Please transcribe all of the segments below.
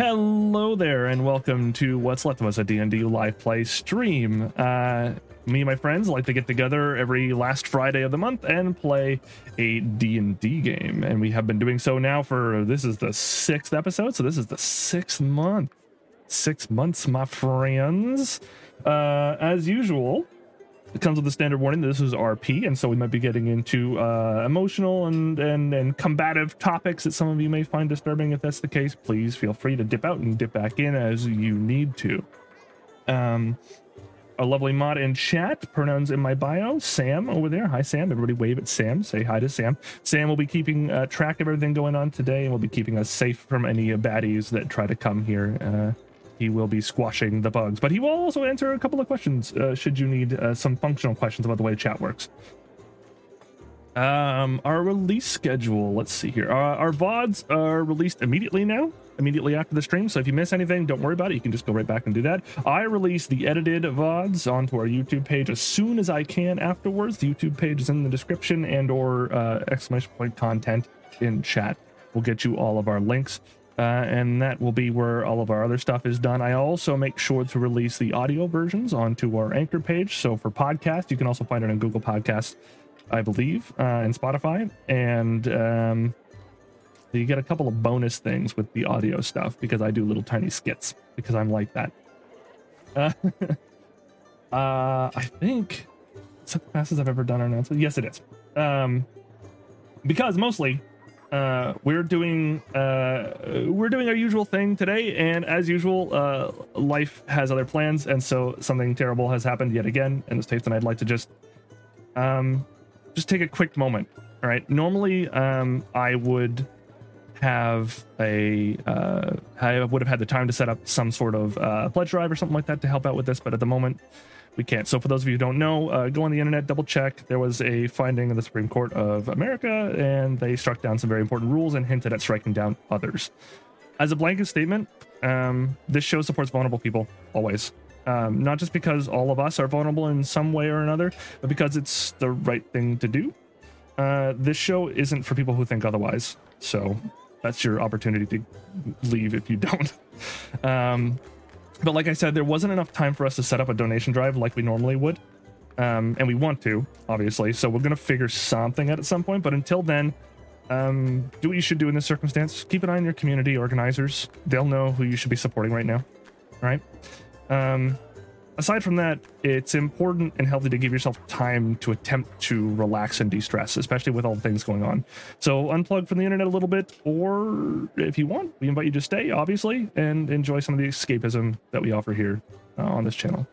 Hello there, and welcome to what's left of us a D&D live play stream. Uh, me and my friends like to get together every last Friday of the month and play a D&D game, and we have been doing so now for this is the sixth episode, so this is the sixth month. Six months, my friends. Uh, as usual, it comes with a standard warning that this is RP, and so we might be getting into uh, emotional and, and and combative topics that some of you may find disturbing. If that's the case, please feel free to dip out and dip back in as you need to. Um, a lovely mod in chat, pronouns in my bio, Sam over there. Hi, Sam. Everybody wave at Sam. Say hi to Sam. Sam will be keeping uh, track of everything going on today and will be keeping us safe from any baddies that try to come here. Uh, he will be squashing the bugs, but he will also answer a couple of questions uh, should you need uh, some functional questions about the way chat works. Um, our release schedule. Let's see here. Uh, our VODs are released immediately now, immediately after the stream. So if you miss anything, don't worry about it. You can just go right back and do that. I release the edited VODs onto our YouTube page as soon as I can afterwards. The YouTube page is in the description and or uh, exclamation point content in chat. We'll get you all of our links. Uh, and that will be where all of our other stuff is done. I also make sure to release the audio versions onto our anchor page. So for podcast, you can also find it on Google Podcasts, I believe, uh, and Spotify. And um, you get a couple of bonus things with the audio stuff because I do little tiny skits because I'm like that. Uh, uh, I think it's the fastest I've ever done an announcement. Yes, it is. Um, because mostly uh, we're doing uh, we're doing our usual thing today, and as usual, uh, life has other plans, and so something terrible has happened yet again in this tape, and I'd like to just um, just take a quick moment. All right, normally um, I would have a uh, I would have had the time to set up some sort of uh, pledge drive or something like that to help out with this, but at the moment we can't. So for those of you who don't know, uh, go on the internet, double check. There was a finding of the Supreme Court of America, and they struck down some very important rules and hinted at striking down others. As a blanket statement, um, this show supports vulnerable people always. Um, not just because all of us are vulnerable in some way or another, but because it's the right thing to do. Uh, this show isn't for people who think otherwise. So that's your opportunity to leave if you don't. Um, but like I said, there wasn't enough time for us to set up a donation drive like we normally would. Um, and we want to, obviously. So we're going to figure something out at some point. But until then, um, do what you should do in this circumstance. Keep an eye on your community organizers. They'll know who you should be supporting right now. Right? Um, aside from that, it's important and healthy to give yourself time to attempt to relax and de-stress, especially with all the things going on. So unplug from the internet a little bit, or if you want, we invite you to stay, obviously, and enjoy some of the escapism that we offer here uh, on this channel.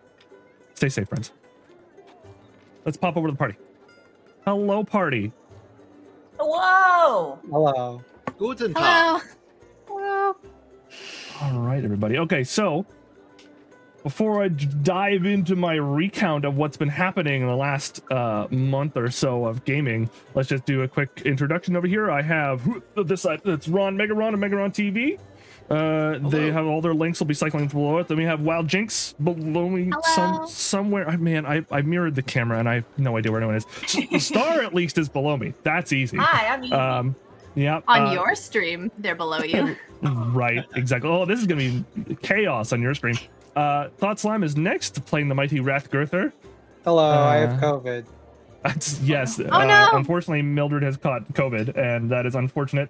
Stay safe, friends. Let's pop over to the party. Hello, party. Hello. Hello. Guten Tag. Hello. All right, everybody. Okay, so before I dive into my recount of what's been happening in the last uh, month or so of gaming, let's just do a quick introduction over here. I have this side. It's Ron Megaron and Megaron TV. Uh, they have all their links will be cycling below it. Then we have Wild Jinx below me Hello. some somewhere. I man, I, I mirrored the camera and I have no idea where anyone is. the star at least is below me. That's easy. Hi, I'm Evie. Um, yeah. On uh, your stream, they're below you. Right, exactly. Oh, this is gonna be chaos on your screen. Uh, Thought Slime is next, playing the mighty Rathgurther. Hello, I have Uh, COVID. That's, yes. uh, no. Unfortunately, Mildred has caught COVID, and that is unfortunate.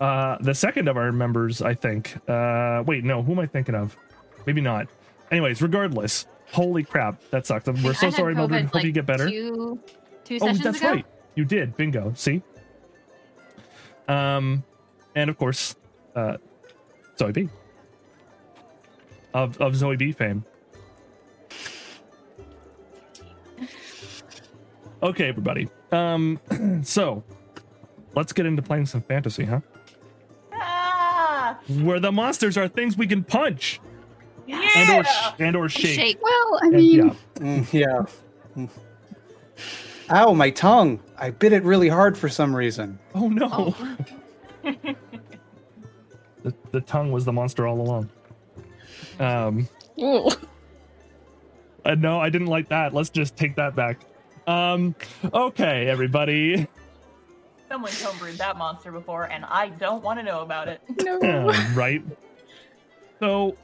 Uh, the second of our members, I think. Uh, wait, no, who am I thinking of? Maybe not. Anyways, regardless, holy crap, that sucks. We're so sorry, COVID, Mildred. Hope like, you get better. Two, two Oh, sessions that's ago. right. You did. Bingo. See? Um, and of course, uh, Zoe Bee. Of, of Zoe Bee fame. Okay, everybody. Um, so let's get into playing some fantasy, huh? ah, Where the monsters are things we can punch yeah. and or sh- and or shake. Shake. Well, I And, mean, yeah. Mm, yeah. Mm. Ow, my tongue. I bit it really hard for some reason. Oh no. Oh. the, the tongue was the monster all along. Um. ooh. Uh, no, I didn't like that. Let's just take that back. Um, okay, everybody. Someone's homebrewed that monster before, and I don't want to know about it. no. Um, right? So,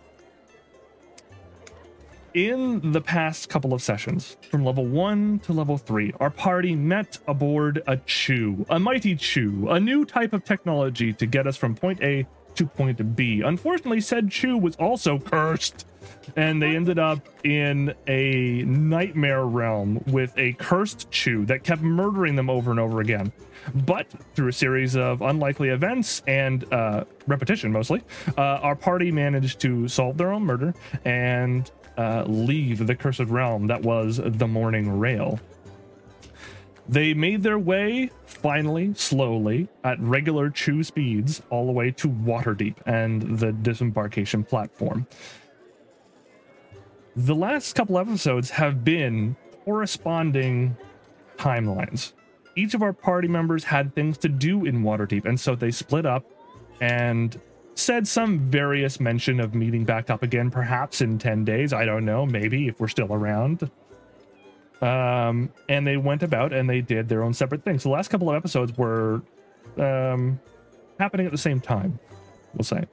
in the past couple of sessions, from level one to level three, our party met aboard a Chew, a mighty Chew, a new type of technology to get us from point A to point B. Unfortunately, said Chew was also cursed, and they ended up in a nightmare realm with a cursed Chew that kept murdering them over and over again. But through a series of unlikely events and uh, repetition mostly, uh, our party managed to solve their own murder and uh, leave the cursed realm that was the Morning Rail. They made their way, finally, slowly, at regular chew speeds, all the way to Waterdeep and the disembarkation platform. The last couple episodes have been corresponding timelines. Each of our party members had things to do in Waterdeep, and so they split up and said some various mention of meeting back up again, perhaps in 10 days. I don't know, maybe if we're still around. Um, and they went about and they did their own separate things. The last couple of episodes were um, happening at the same time, we'll say.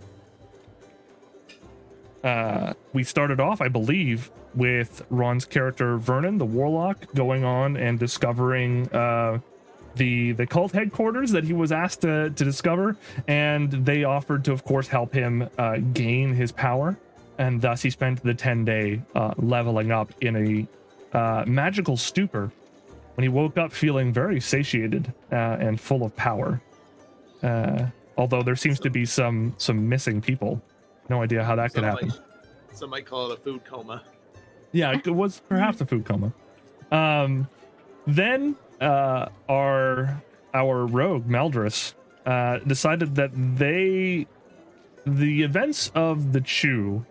Uh, we started off, I believe, with Ron's character Vernon, the warlock, going on and discovering uh, the the cult headquarters that he was asked to, to discover, and they offered to, of course, help him uh, gain his power, and thus he spent the ten day uh, leveling up in a uh, magical stupor. When he woke up feeling very satiated uh, and full of power, uh, although there seems to be some some missing people. No idea how that could happen. might- Some might call it a food coma. Yeah, it was perhaps a food coma. Um, then uh, our our rogue Maldris uh, decided that they the events of the Chew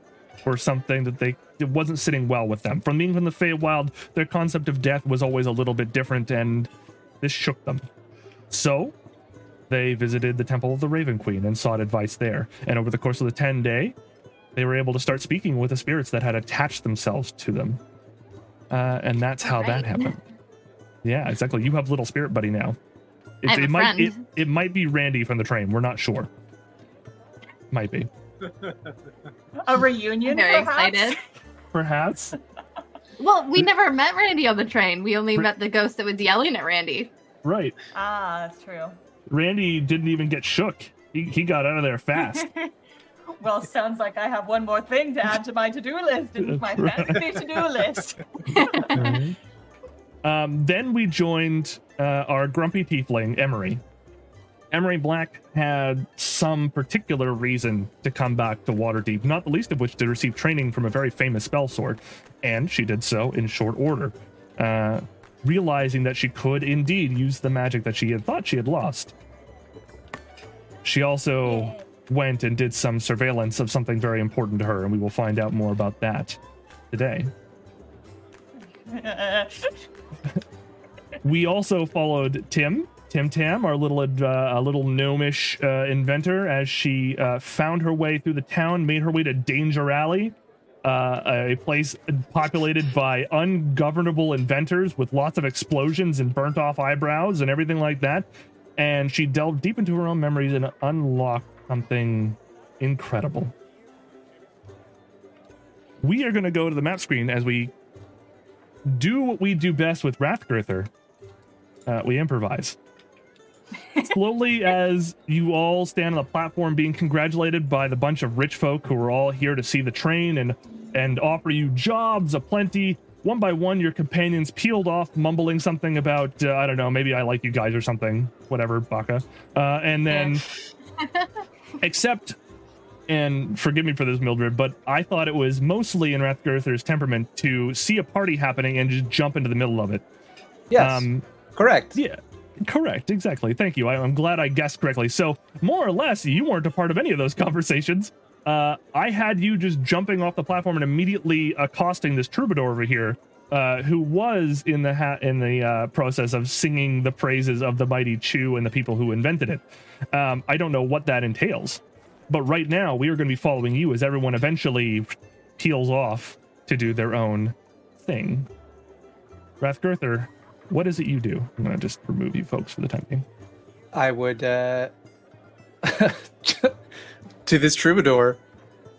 were something that they it wasn't sitting well with them. From being from the Feywild, their concept of death was always a little bit different, and this shook them. So they visited the Temple of the Raven Queen and sought advice there. And over the course of the ten day, they were able to start speaking with the spirits that had attached themselves to them. Uh, and that's how that happened. Yeah, exactly. You have little spirit buddy now. It, I have it a might it, friend. it might be Randy from the train. We're not sure. Might be. A reunion, Very perhaps? excited. Perhaps. Well, we never met Randy on the train. We only Ra- met the ghost that was yelling at Randy. Right. Ah, that's true. Randy didn't even get shook. He, he got out of there fast. well, sounds like I have one more thing to add to my to-do list, and my fancy to-do list. um, then we joined uh, our grumpy tiefling, Emery. Emery Black had some particular reason to come back to Waterdeep, not the least of which to receive training from a very famous spell sword, and she did so in short order, uh, realizing that she could indeed use the magic that she had thought she had lost. She also went and did some surveillance of something very important to her, and we will find out more about that today. we also followed Tim, Tim Tam, our little uh, a little gnomish uh, inventor, as she uh, found her way through the town, made her way to Danger Alley, uh, a place populated by ungovernable inventors with lots of explosions and burnt off eyebrows and everything like that. And she delved deep into her own memories and unlocked something incredible. We are going to go to the map screen as we do what we do best with Rathgurther. Uh, we improvise. Slowly, as you all stand on the platform, being congratulated by the bunch of rich folk who are all here to see the train and and offer you jobs aplenty. One by one, your companions peeled off, mumbling something about uh, I don't know, maybe I like you guys or something, whatever, Baka. Uh, and then, except and forgive me for this, Mildred, but I thought it was mostly in Rathgurther's temperament to see a party happening and just jump into the middle of it. Yes, Um, correct. yeah, correct. Exactly. Thank you. I, I'm glad I guessed correctly. So, more or less, you weren't a part of any of those conversations. Uh, I had you just jumping off the platform and immediately accosting this troubadour over here, uh, who was in the ha- in the uh, process of singing the praises of the mighty Chew and the people who invented it. Um, I don't know what that entails, but right now we are going to be following you as everyone eventually peels off to do their own thing. Rathgurther, what is it you do? I'm going to just remove you folks for the time being. I would uh to this troubadour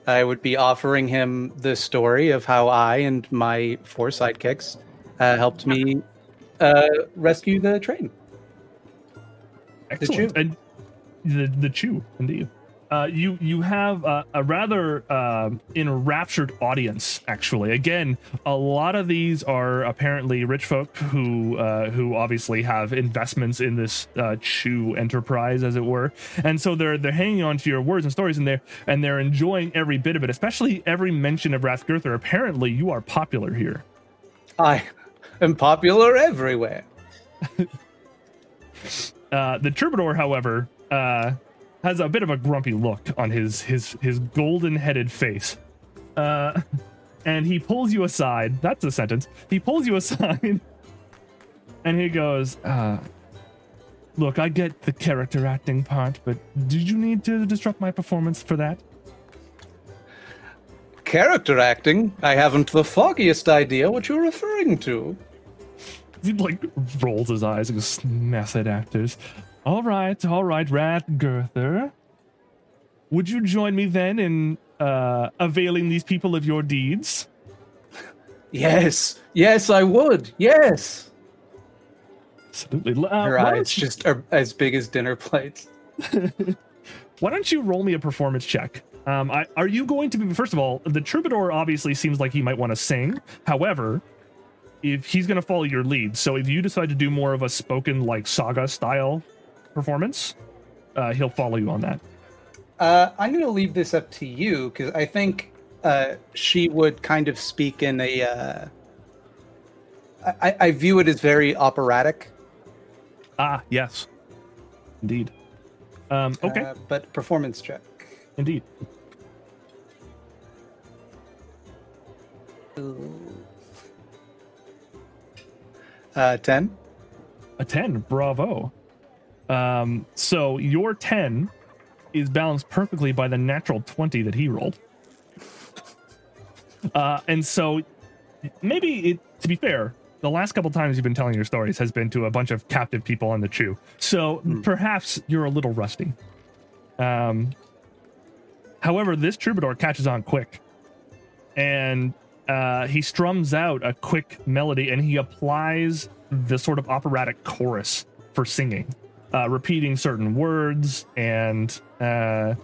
I would be offering him the story of how I and my four sidekicks uh, helped me uh, rescue the train. Excellent. And the the chew, indeed. Uh, you you have uh, a rather uh, enraptured audience. Actually, again, a lot of these are apparently rich folk who uh, who obviously have investments in this uh, Chew enterprise, as it were, and so they're they're hanging on to your words and stories, and they're and they're enjoying every bit of it, especially every mention of Rathgurther. Apparently, you are popular here. I am popular everywhere. Uh, the troubadour, however, uh, has a bit of a grumpy look on his his his golden headed face. Uh, and he pulls you aside. That's a sentence. He pulls you aside, and he goes, uh, "Look, I get the character acting part, but did you need to disrupt my performance for that?" Character acting? I haven't the foggiest idea what you're referring to. He like rolls his eyes and goes, "Method actors." All right, all right, Rathgurther. Would you join me then in uh, availing these people of your deeds? Yes, yes, I would. Yes. Absolutely. Uh, Her eyes don't you- just are as big as dinner plates. Why don't you roll me a performance check? Um, I, are you going to be first of all? The troubadour obviously seems like he might want to sing. However, if he's going to follow your lead, so if you decide to do more of a spoken like saga style performance, uh, he'll follow you on that. Uh, I'm going to leave this up to you because I think uh, she would kind of speak in a. Uh, I, I view it as very operatic. Ah, yes, indeed. Um, okay, uh, but performance check. indeed. Uh, 10. A 10. Bravo. Um, so your 10 is balanced perfectly by the natural 20 that he rolled. Uh, and so maybe it, to be fair, the last couple times you've been telling your stories has been to a bunch of captive people on the chew. So perhaps you're a little rusty. Um, however, this troubadour catches on quick and uh, he strums out a quick melody and he applies the sort of operatic chorus for singing, uh, repeating certain words and uh,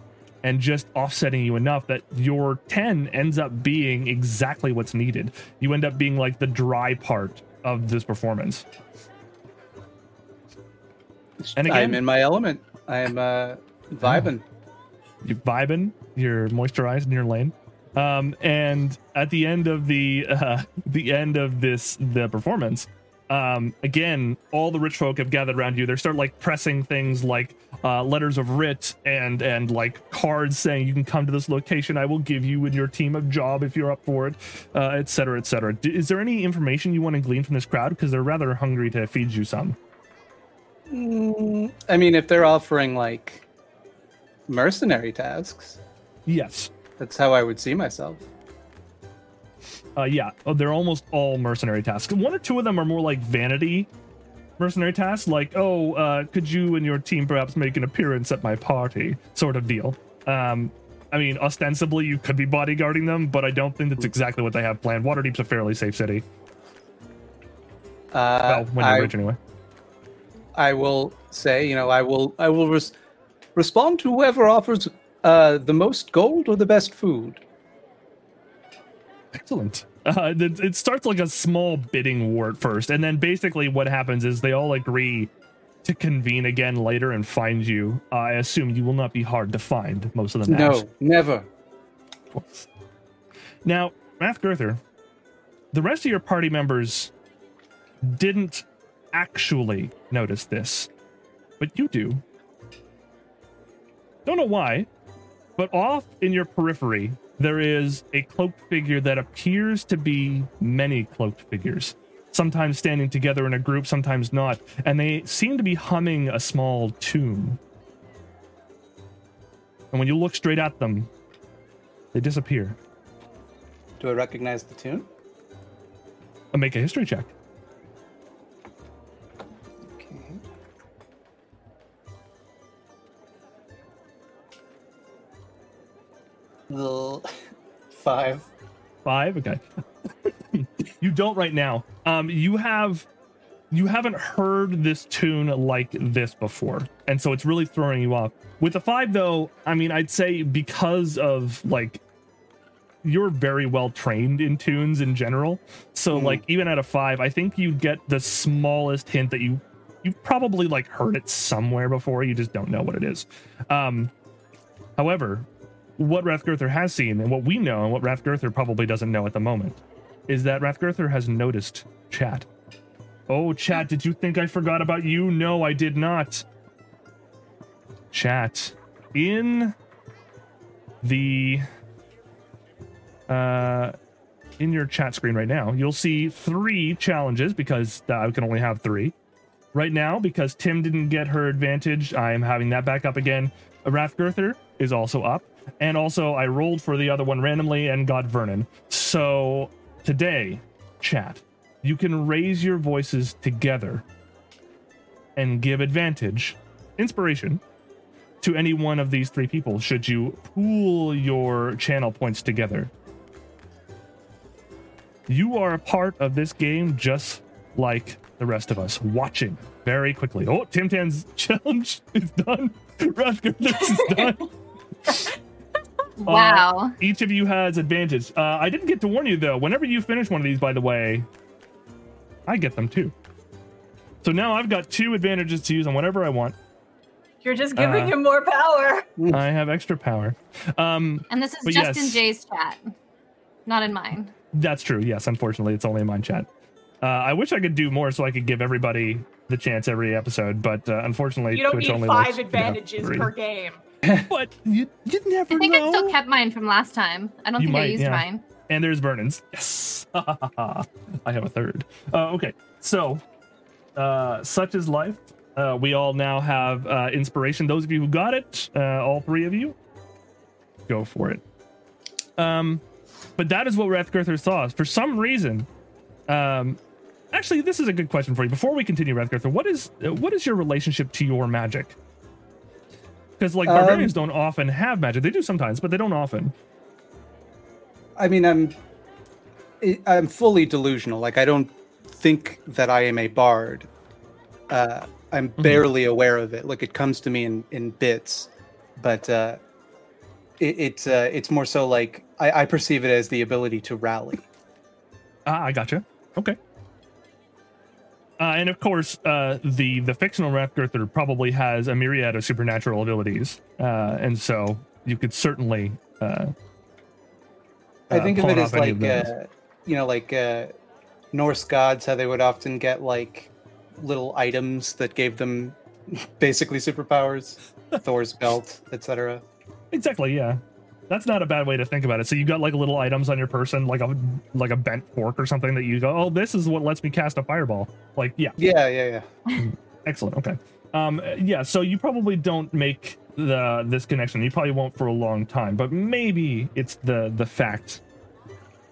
and just offsetting you enough that your 10 ends up being exactly what's needed. You end up being like the dry part of this performance. And again, I'm in my element. I am uh, vibing. you're vibing, you're moisturized in your lane. Um, and at the end of the uh, the end of this the performance, um, again, all the rich folk have gathered around you. They start like pressing things like uh, letters of writ and and like cards saying you can come to this location. I will give you and your team a job if you're up for it, uh, et cetera, et cetera. D- is there any information you want to glean from this crowd? Because they're rather hungry to feed you some. Mm, I mean, if they're offering like mercenary tasks, Yes. that's how I would see myself. Uh, yeah, oh, they're almost all mercenary tasks. One or two of them are more like vanity mercenary tasks, like, oh, uh, could you and your team perhaps make an appearance at my party, sort of deal. Um, I mean, ostensibly you could be bodyguarding them, but I don't think that's exactly what they have planned. Waterdeep's a fairly safe city. Uh, Well, when you're I, rich, anyway. I will say, you know, I will, I will res- respond to whoever offers uh, the most gold or the best food. Excellent. Uh, it, it starts like a small bidding war at first, and then basically what happens is they all agree to convene again later and find you. I assume you will not be hard to find. Most of them. have. No, never. course. Now, Rathgurther, the rest of your party members didn't actually notice this, but you do. Don't know why, but off in your periphery, there is a cloaked figure that appears to be many cloaked figures. Sometimes standing together in a group, sometimes not, and they seem to be humming a small tune. And when you look straight at them, they disappear. Do I recognize the tune? Uh, Make a history check. Five. Five. Okay. you don't right now. Um, you have you haven't heard this tune like this before, and so it's really throwing you off. With the five, though, I mean, I'd say because of like you're very well trained in tunes in general. So Mhm. like even at a five, I think you get the smallest hint that you you've probably like heard it somewhere before. You just don't know what it is. Um, however, what Rathgurther has seen and what we know and what Rathgurther probably doesn't know at the moment is that Rathgurther has noticed chat. Oh, chat, did you think I forgot about you? No, I did not. Chat. In the uh in your chat screen right now, you'll see three challenges because I can only have three. Right now, because Tim didn't get her advantage, I am having that back up again. Rathgurther is also up. And also, I rolled for the other one randomly and got Vernon. So today, chat, you can raise your voices together and give advantage, inspiration, to any one of these three people should you pool your channel points together. You are a part of this game just like the rest of us, watching very quickly. Oh, Tim Tam's challenge is done. Rutger, this is done. Wow. Each of you has advantage. Uh, I didn't get to warn you though. Whenever you finish one of these, by the way, I get them too. So now I've got two advantages to use on whatever I want. You're just giving Uh, him more power. I have extra power. Um, and this is but just in. Jay's chat, not in mine. That's true. Yes, unfortunately, it's only in mine chat. Uh, I wish I could do more so I could give everybody the chance every episode, but uh, unfortunately, You don't Twitch need only five lets, you know, advantages per game. But you, you never I think know. I still kept mine from last time. I don't You think I used yeah. mine. and there's Vernon's. Yes, I have a third. Uh, okay, so uh, such is life. Uh, we all now have uh, inspiration. Those of you who got it, uh, all three of you, go for it. Um, but that is what Rathgurther saw. For some reason, um, actually, this is a good question for you. Before we continue, Rathgurther, what is uh, what is your relationship to your magic? Because like Um, barbarians don't often have magic. They do sometimes, but they don't often. I mean, I'm I'm fully delusional. Like I don't think that I am a bard. Uh, I'm barely aware of it. Like it comes to me in in bits, but uh, it, it's uh, it's more so like I, I perceive it as the ability to rally. Ah, I gotcha. Okay. Uh, and of course, uh, the the fictional Rathgurther probably has a myriad of supernatural abilities, uh, and so you could certainly. Uh, I uh, think of it as like uh, you know, like uh, Norse gods, how they would often get like little items that gave them basically superpowers, Thor's belt, etc. exactly, yeah. That's not a bad way to think about it. So you've got like little items on your person, like a like a bent fork or something that you go, oh, this is what lets me cast a fireball. Like, yeah, Yeah, yeah, yeah. Excellent. Okay. Um, yeah. So you probably don't make the this connection. You probably won't for a long time. But maybe it's the the fact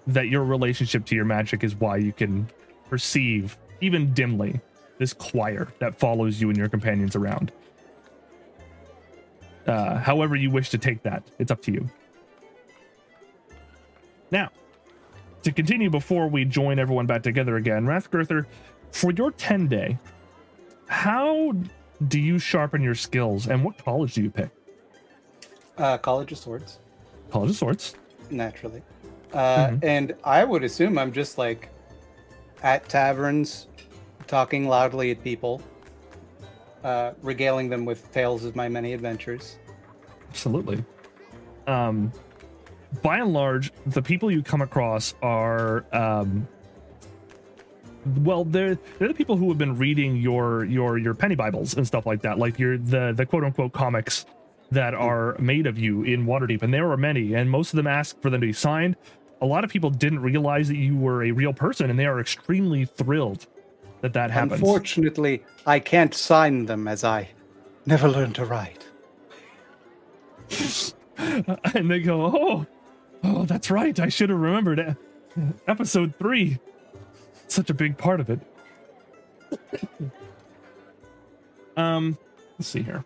that your relationship to your magic is why you can perceive even dimly this choir that follows you and your companions around. Uh, however you wish to take that, it's up to you. Now, to continue before we join everyone back together again, Rathgurther, for your 10 day, how do you sharpen your skills and what college do you pick? Uh, College of Swords, College of Swords. naturally. Uh, Mhm. And I would assume I'm just like at taverns, talking loudly at people, uh, regaling them with tales of my many adventures. Absolutely. Um, by and large, the people you come across are, um, well, they're they're the people who have been reading your your your penny Bibles and stuff like that, like your the the quote unquote comics that are made of you in Waterdeep, and there are many, and most of them ask for them to be signed. A lot of people didn't realize that you were a real person, and they are extremely thrilled that that happens. Unfortunately, I can't sign them as I never learned to write. and they go, "Oh, oh, that's right. I should have remembered it. Episode three, such a big part of it." um, let's see here.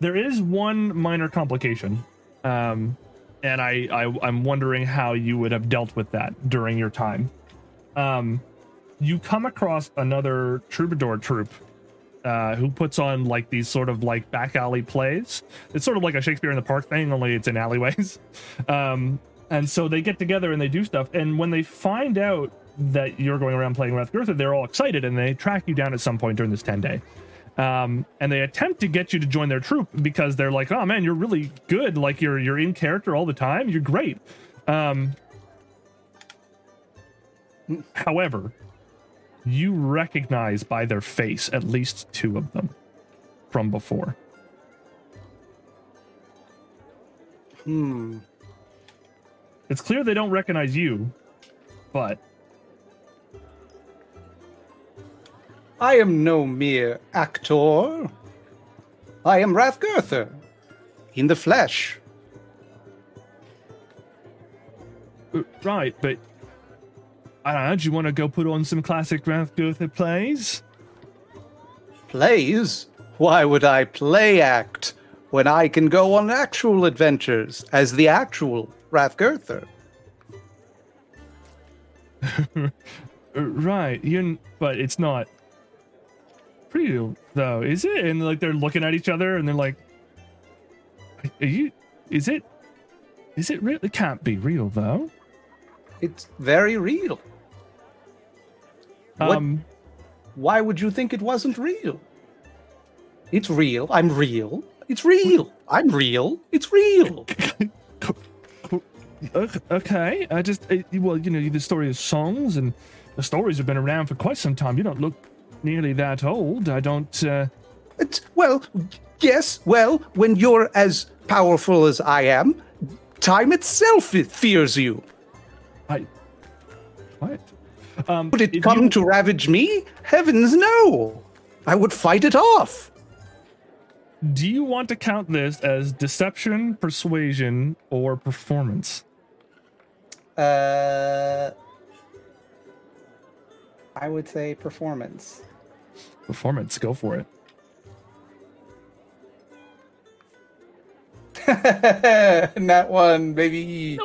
There is one minor complication. Um, and I, I I'm wondering how you would have dealt with that during your time. Um, you come across another troubadour troupe uh, who puts on like these sort of like back alley plays. It's sort of like a Shakespeare in the Park thing, only it's in alleyways. Um, and so they get together and they do stuff. And when they find out that you're going around playing Rathgurtha, they're all excited and they track you down at some point during this 10 day. Um, and they attempt to get you to join their troop because they're like, "Oh man, you're really good. Like you're you're in character all the time. You're great." Um, however, you recognize by their face at least two of them from before. Hmm. It's clear they don't recognize you, but I am no mere actor. I am Rathgurtha, in the flesh. uh, right. But I don't know. Do you want to go put on some classic Rathgurtha plays? Plays? Why would I play act when I can go on actual adventures as the actual Rathgurtha? Uh, right. You. But it's not real though, is it? And like they're looking at each other and they're like, "Are you? Is it? Is it real? It can't be real though." It's very real. What- Um. Why would you think it wasn't real? It's real. I'm real. It's real. I'm real. It's real. Ok- Okay, I just uh, well, you know, the story of songs, and the stories have been around for quite some time. You don't look nearly that old. I don't. Uh, It's, well, yes. Well, when you're as powerful as I am, time itself fears you. I. What? Um, Would it come you- to ravage me? Heavens, no. I would fight it off. Do you want to count this as deception, persuasion, or performance? Uh, I would say performance. Performance. Go for it. That one, baby.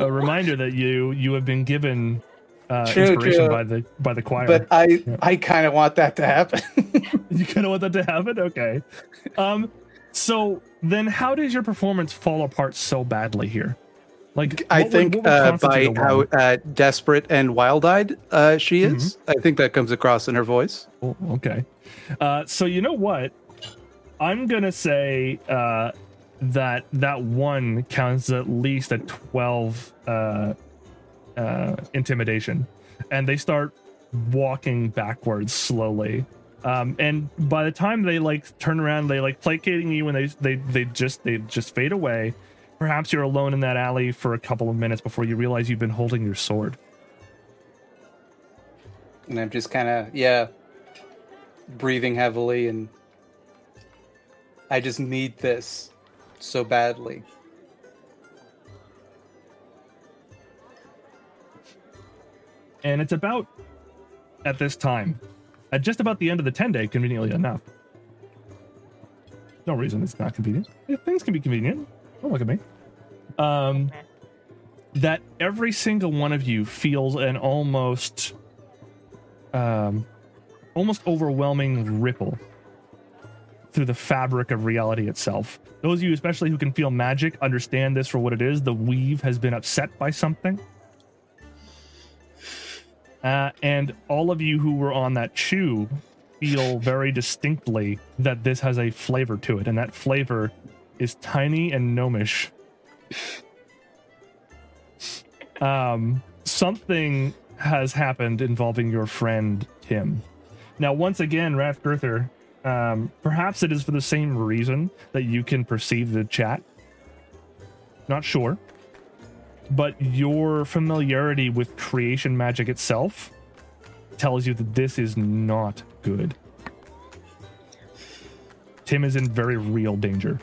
A reminder that you you have been given uh, True, inspiration true. by the by the choir. But I, Yeah. I kind of want that to happen. you kind of want that to happen okay um so then how does your performance fall apart so badly here like I would- think would uh, by how uh, desperate and wild-eyed uh, she is, Mm-hmm. I think that comes across in her voice. Oh, okay uh so you know what i'm gonna say uh that that one counts at least at 12 uh intimidation and they start walking backwards slowly um and by the time they like turn around they like placating you and they they they just they just fade away perhaps you're alone in that alley for a couple of minutes before you realize you've been holding your sword And I'm just kind of, yeah, breathing heavily. And I just need this so badly. And it's about at this time at just about the end of the 10 day conveniently enough. No reason it's not convenient. Things can be convenient. Don't look at me. Um that every single one of you feels an almost um almost overwhelming ripple through the fabric of reality itself. Those of you especially who can feel magic understand this for what it is. The weave has been upset by something uh, and all of you who were on that chew feel very distinctly that this has a flavor to it, and that flavor is tiny and gnomish. Um, something has happened involving your friend Tim. Now, once again, Rathgurther, um, perhaps it is for the same reason that you can perceive the chat. Not sure but your familiarity with creation magic itself tells you that this is not good. Tim is in very real danger.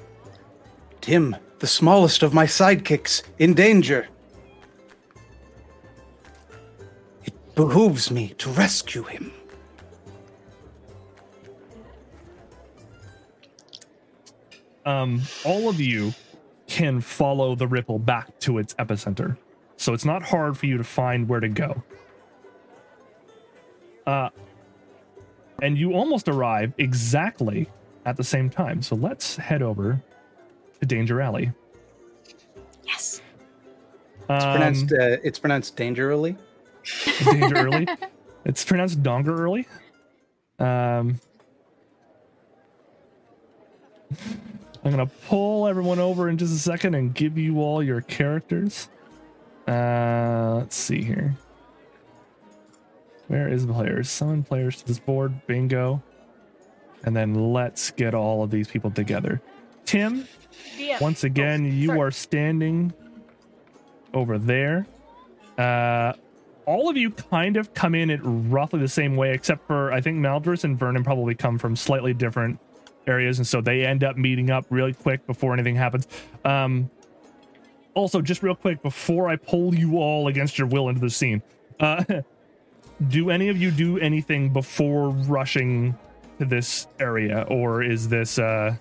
Tim, the smallest of my sidekicks, in danger. It behooves me to rescue him. Um, all of you can follow the ripple back to its epicenter. So it's not hard for you to find where to go. Uh, and you almost arrive exactly at the same time. So let's head over to Danger Alley. Yes. It's pronounced. Uh, it's pronounced dangerly. Danger Early. It's pronounced Donger Early. Um, I'm gonna pull everyone over in just a second and give you all your characters. Uh, let's see here. Where is the players? Summon players to this board. Bingo. And then let's get all of these people together. Tim, DM. once again, Oh, you are standing over there. Uh, all of you kind of come in at roughly the same way, except for I think Maldris and Vernon probably come from slightly different areas, and so they end up meeting up really quick before anything happens. Um, also, just real quick before I pull you all against your will into the scene, uh, do any of you do anything before rushing to this area, or is this uh,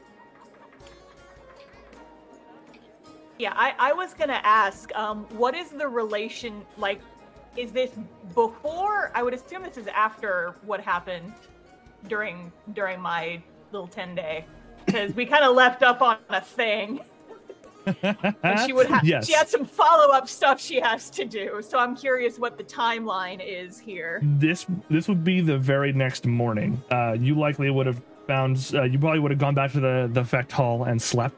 Yeah, I, I was gonna ask, um, what is the relation like? Is this before? I would assume this is after what happened during during my little ten day, because we kind of left up on a thing, and she would have yes. she has some follow up stuff she has to do. So I'm curious what the timeline is here. this this would be the very next morning. Uh, you likely would have found. Uh, you probably would have gone back to the the Fecht Hall and slept.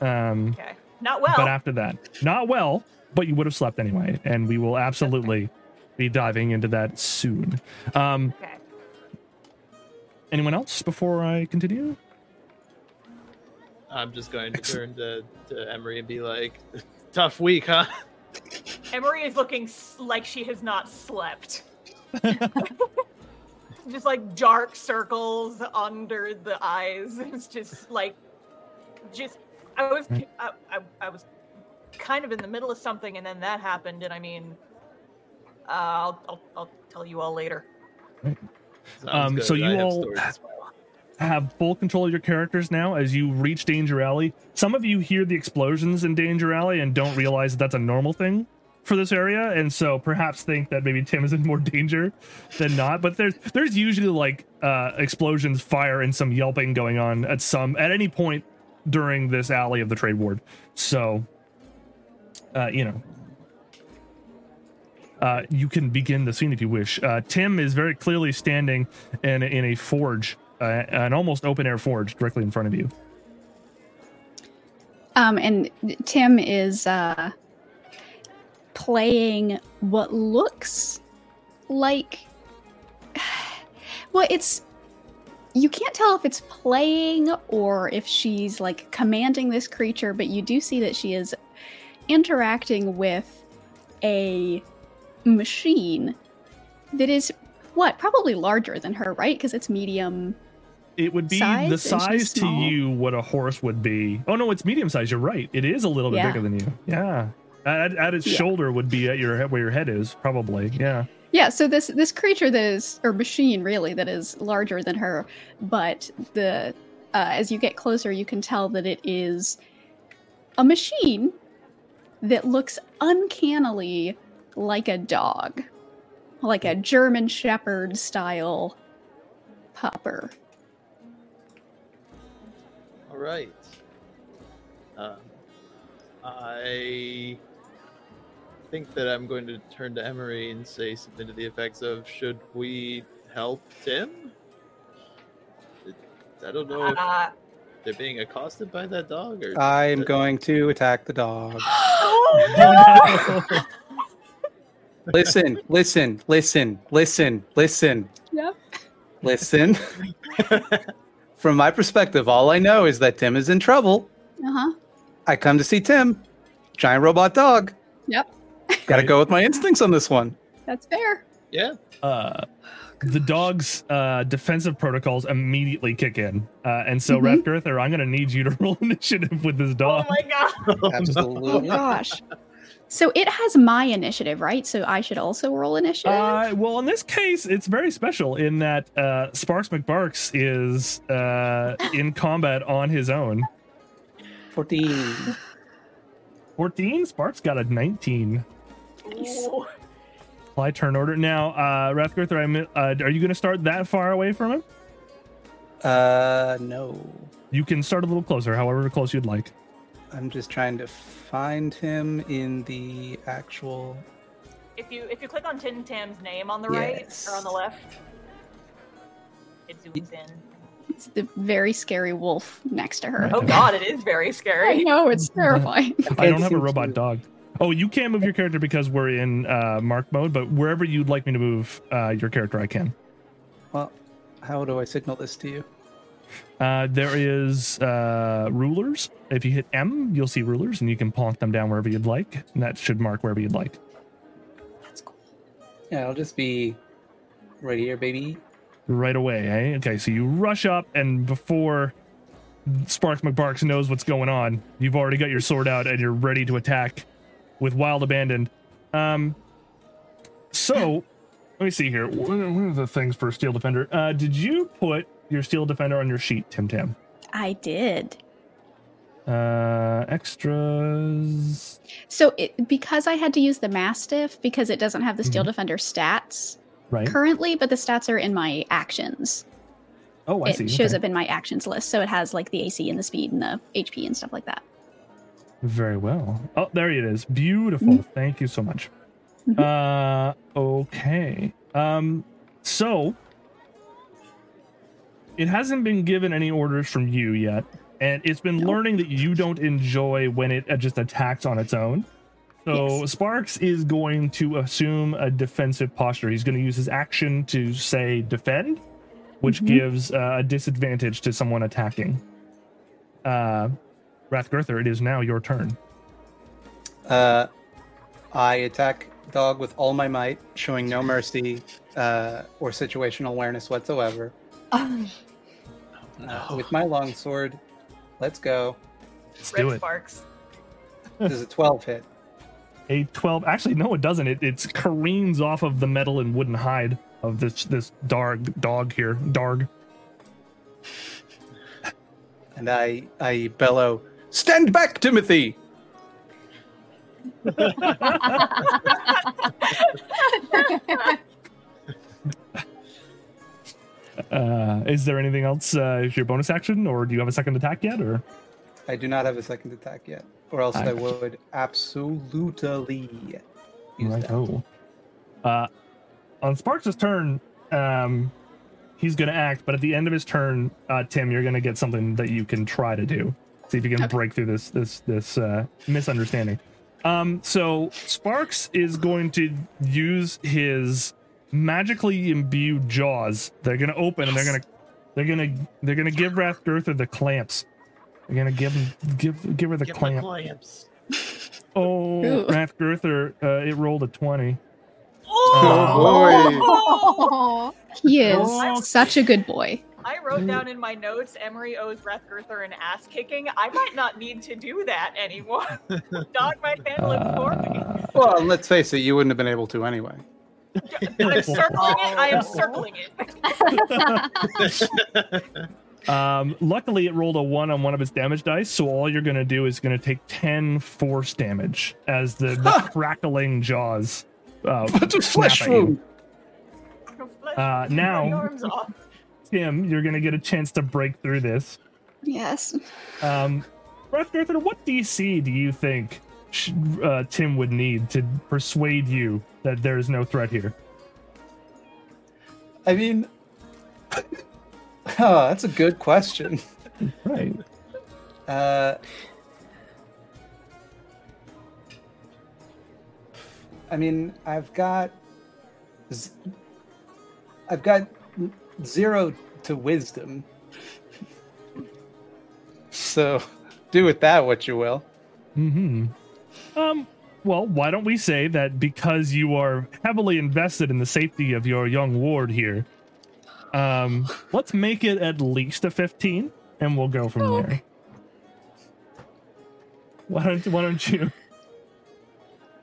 Um, Okay, not well. but after that, not well, but you would have slept anyway, and we will absolutely be diving into that soon. Um, okay. Anyone else before I continue? I'm just going to turn to, to Emery and be like, tough week, huh? Emery is looking like she has not slept. just like dark circles under the eyes. It's just like, just I was I, I, I was kind of in the middle of something, and then that happened, and I mean, uh, I'll, I'll I'll tell you all later. Um, so you all- have full control of your characters now as you reach Danger Alley. Some of you hear the explosions in Danger Alley and don't realize that that's a normal thing for this area, and so perhaps think that maybe Tim is in more danger than not. But there's there's usually like uh, explosions, fire, and some yelping going on at some at any point during this alley of the trade ward. So, uh, you know. Uh, you can begin the scene if you wish. Uh, Tim is very clearly standing in in a forge, uh, an almost open air forge directly in front of you. Um, and Tim is uh, playing what looks like. Well, it's. You can't tell if it's playing or if she's like commanding this creature, but you do see that she is interacting with a machine that is what probably larger than her, right? Because it's medium. It would be Size? the size to you what a horse would be. Oh no, it's medium size. You're right. It is a little bit Yeah. bigger than you. Yeah. At, at its Yeah. shoulder would be at your head where your head is, probably. Yeah. Yeah, so this this creature that is or machine really that is larger than her, but the uh, as you get closer, you can tell that it is a machine that looks uncannily like a dog, like a German Shepherd style pupper. All right. Um, I think that I'm going to turn to Emery and say something to the effects of, "Should we help Tim?" I don't know if Uh, they're being accosted by that dog, or I'm going to attack the dog. Listen, listen, listen, listen, listen, Yep. listen. From my perspective, all I know is that Tim is in trouble. Uh huh. I come to see Tim, giant robot dog. Yep. Got to go with my instincts on this one. That's fair. yeah. Uh, the dog's uh, defensive protocols immediately kick in, uh, and so Mhm. Rathgurther, I'm gonna need you to roll initiative with this dog. oh my god! Oh Absolutely. gosh. So it has my initiative, right? So I should also roll initiative. Uh, well, in this case, it's very special in that uh, Sparks McBarks is uh, in combat on his own. 14. 14. Sparks got a 19. Nice. Ooh. Apply turn order. Now, uh, Rathgurther, I uh, are you going to start that far away from him? Uh, no. You can start a little closer, however close you'd like. I'm just trying to find him in the actual. If you if you click on Tim Tam's name on the right or on the left, it zooms in. It's the very scary wolf next to her. Oh god, it is very scary. I know, it's terrifying. I don't have a robot to- dog. Oh, you can't move your character because we're in uh, mark mode, but wherever you'd like me to move uh, your character, I can. Well, how do I signal this to you? Uh, there is uh, rulers. If you hit M, you'll see rulers, and you can plonk them down wherever you'd like, and that should mark wherever you'd like. That's cool. Yeah, I'll just be right here, baby. Right away, eh? Okay, so you rush up, and before Sparks McBarks knows what's going on, you've already got your sword out and you're ready to attack with wild abandon. Um, so let me see here. One of the things for Steel Defender? Uh, did you put your Steel Defender on your sheet, Tim Tam? I did. Uh, extras. So it, because I had to use the Mastiff because it doesn't have the Steel Defender stats Right. currently, but the stats are in my actions. Oh, I it see. It shows Okay. up in my actions list, so it has like the AC and the speed and the HP and stuff like that. Very well. Oh, there it is. Beautiful. Mhm. Thank you so much. Mhm. Uh okay. Um so it hasn't been given any orders from you yet, and it's been No. learning that you don't enjoy when it uh, just attacks on its own. So Yes. Sparks is going to assume a defensive posture. He's going to use his action to say defend, which Mhm. gives uh, a disadvantage to someone attacking. Uh Rathgurther, it is now your turn. Uh, I attack dog with all my might, showing no mercy uh, or situational awareness whatsoever. No. Uh, with my long sword, let's go. Let's Red do it. Sparks. Does a 12 hit? A 12. Actually, no, it doesn't. It it's careens off of the metal and wooden hide of this this dog dog here. Darg. And I, I bellow, Stand back, Timothy! Uh, is there anything else? Uh, is your bonus action, or do you have a second attack yet? Or I do not have a second attack yet, or else I I, would absolutely use right? that. Oh. Uh, on Sparks' turn, um, he's going to act, but at the end of his turn, uh, Tim, you're going to get something that you can try to do. See if you can Okay. break through this this this uh, misunderstanding. Um, so Sparks is going to use his magically imbued jaws. They're going to open and they're going to they're going to they're going to give Rathgurther the clamps. They're going to give him give give her the Get my clamp. clamps. Oh, Ooh. Rathgurther, uh, it rolled a twenty. Oh, he is Oh. such a good boy. I wrote down in my notes Emery owes Rathgurther an ass kicking. I might not need to do that anymore. Dog might handle it for me. Uh, Well, let's face it, you wouldn't have been able to anyway. I'm circling it. I am circling it. um, luckily, it rolled a one on one of its damage dice, so all you're going to do is going to take 10 force damage as the, the crackling jaws. Uh, But a flesh wound. Uh, now- Tim, you're going to get a chance to break through this. Yes. Um, Rathgurther, what DC do you think sh- uh, Tim would need to persuade you that there is no threat here? I mean, oh, that's a good question. Right. Uh, I mean, I've got, I've got zero to wisdom. So, do with that what you will. Hmm. Um. Well, why don't we say that because you are heavily invested in the safety of your young ward here, um, let's make it at least a fifteen, and we'll go from there. Why don't Why don't you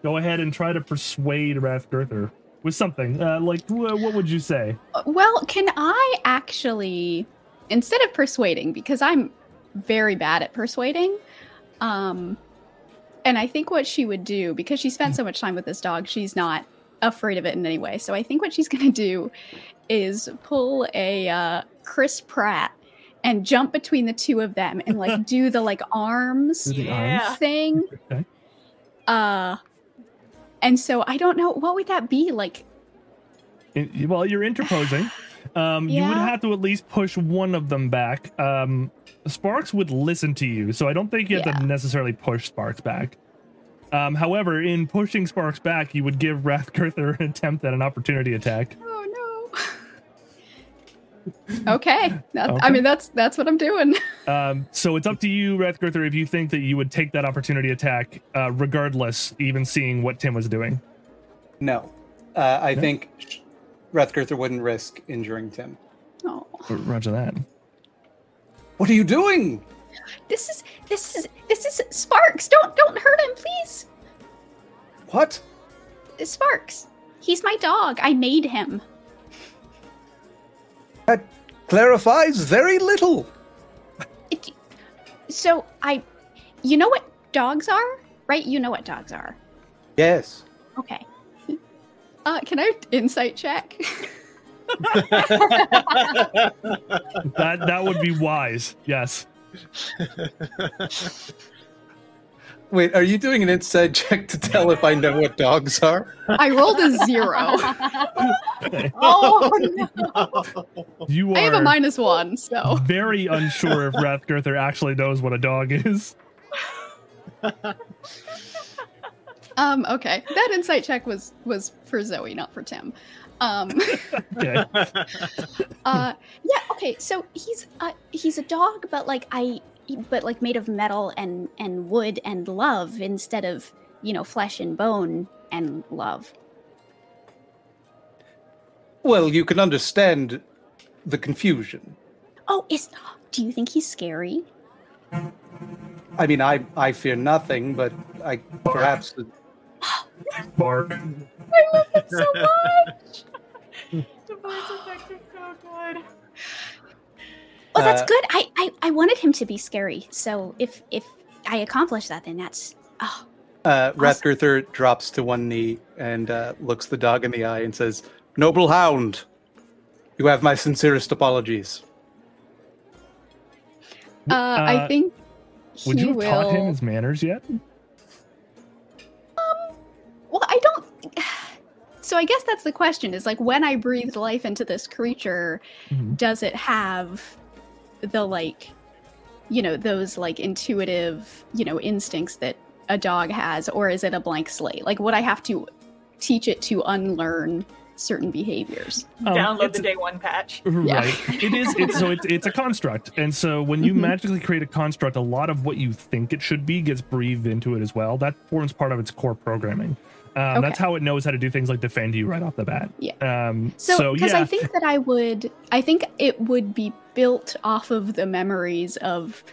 go ahead and try to persuade Rathgurther with something? Uh, like, wh- what would you say? Well, can I actually, instead of persuading, because I'm very bad at persuading, um, and I think what she would do because she spent so much time with this dog, she's not afraid of it in any way. So I think what she's going to do is pull a uh, Chris Pratt and jump between the two of them and like do the like arms the Yeah. arms. thing. Okay. Uh, and so I don't know what would that be like. In- well, you're interposing. Um, You would have to at least push one of them back. Um, Sparks would listen to you, so I don't think you have Yeah. to necessarily push Sparks back. Um, however, in pushing Sparks back, you would give Rathgurther an attempt at an opportunity attack. Oh no. okay. That, Okay. I mean that's that's what I'm doing. Um, so it's up to you, Rathgurther, if you think that you would take that opportunity attack, uh, regardless, even seeing what Tim was doing. No. Uh, I No? think sh- Rathgurther wouldn't risk injuring Tim. Oh. Roger that. What are you doing? This is this is this is Sparks. Don't don't hurt him, please. What? Sparks. He's my dog. I made him. That clarifies very little. It, so I you know what dogs are? Right? You know what dogs are. Yes. Okay. Uh can I insight check? That that would be wise. Yes. Wait, are you doing an insight check to tell if I know what dogs are? I rolled a zero. Oh no! You are I have a minus one, so very unsure if Rathgurther actually knows what a dog is. Um okay. That insight check was was for Zoe, not for Tim. Um Okay. uh yeah okay so he's uh he's a dog but like i but like made of metal and and wood and love instead of you know flesh and bone and love Well, you can understand the confusion. oh is do you think he's scary I mean, I I fear nothing, but I perhaps Bark. I love it so much The voice effect is so good. well that's Uh, good I, I i wanted him to be scary so if if i accomplish that then that's oh uh, Rathgurther drops to one knee and uh, looks the dog in the eye and says, "Noble hound, you have my sincerest apologies." uh, Uh, i think he Would you have will taught him his manners yet? So I guess that's the question: is like when I breathed life into this creature, Mhm. does it have the like, you know, those like intuitive, you know, instincts that a dog has, or is it a blank slate? Like, would I have to teach it to unlearn certain behaviors? Um, Download the day one patch. Yeah. Right. It is. It's so it's it's a construct, and so when you Mhm. magically create a construct, a lot of what you think it should be gets breathed into it as well. That forms part of its core programming. Um, That's how it knows how to do things like defend you right off the bat. Yeah. Um, So, so, because yeah. I think that I would, I think it would be built off of the memories of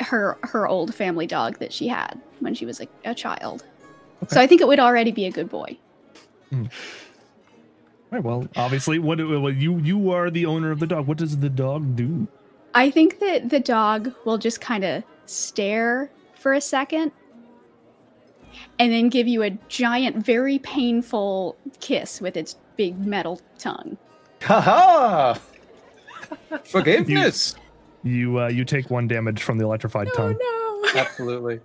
her her old family dog that she had when she was a, a child. So I think it would already be a good boy. Right, well, obviously, what well, you you are the owner of the dog. What does the dog do? I think that the dog will just kind of stare for a second and then give you a giant, very painful kiss with its big metal tongue. Ha ha! Forgiveness. You uh, you take one damage from the electrified tongue. no. Absolutely.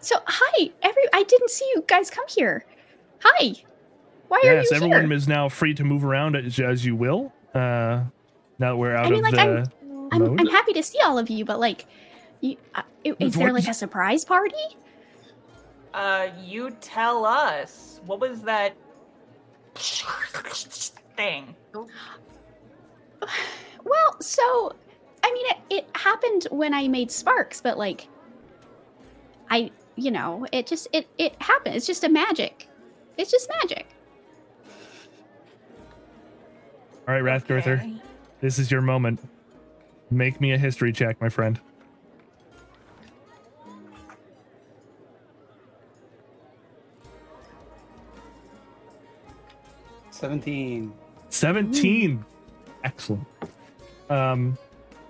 So, hi, every I didn't see you guys come here. Hi. Why are you Yes, everyone here? is now free to move around as, as you will. Uh, now that we're out I mean, of like, the. I'm- I'm. I'm happy to see all of you, but like, you, uh, i- is there like a surprise party? Uh, you tell us. What was that thing? Well, so I mean, it, it happened when I made Sparks, but like, I, you know, it just it it happened. It's just a magic. It's just magic. All right, Rathgurther, Okay. this is your moment. Make me a history check, my friend. Seventeen. 17. Excellent. Um,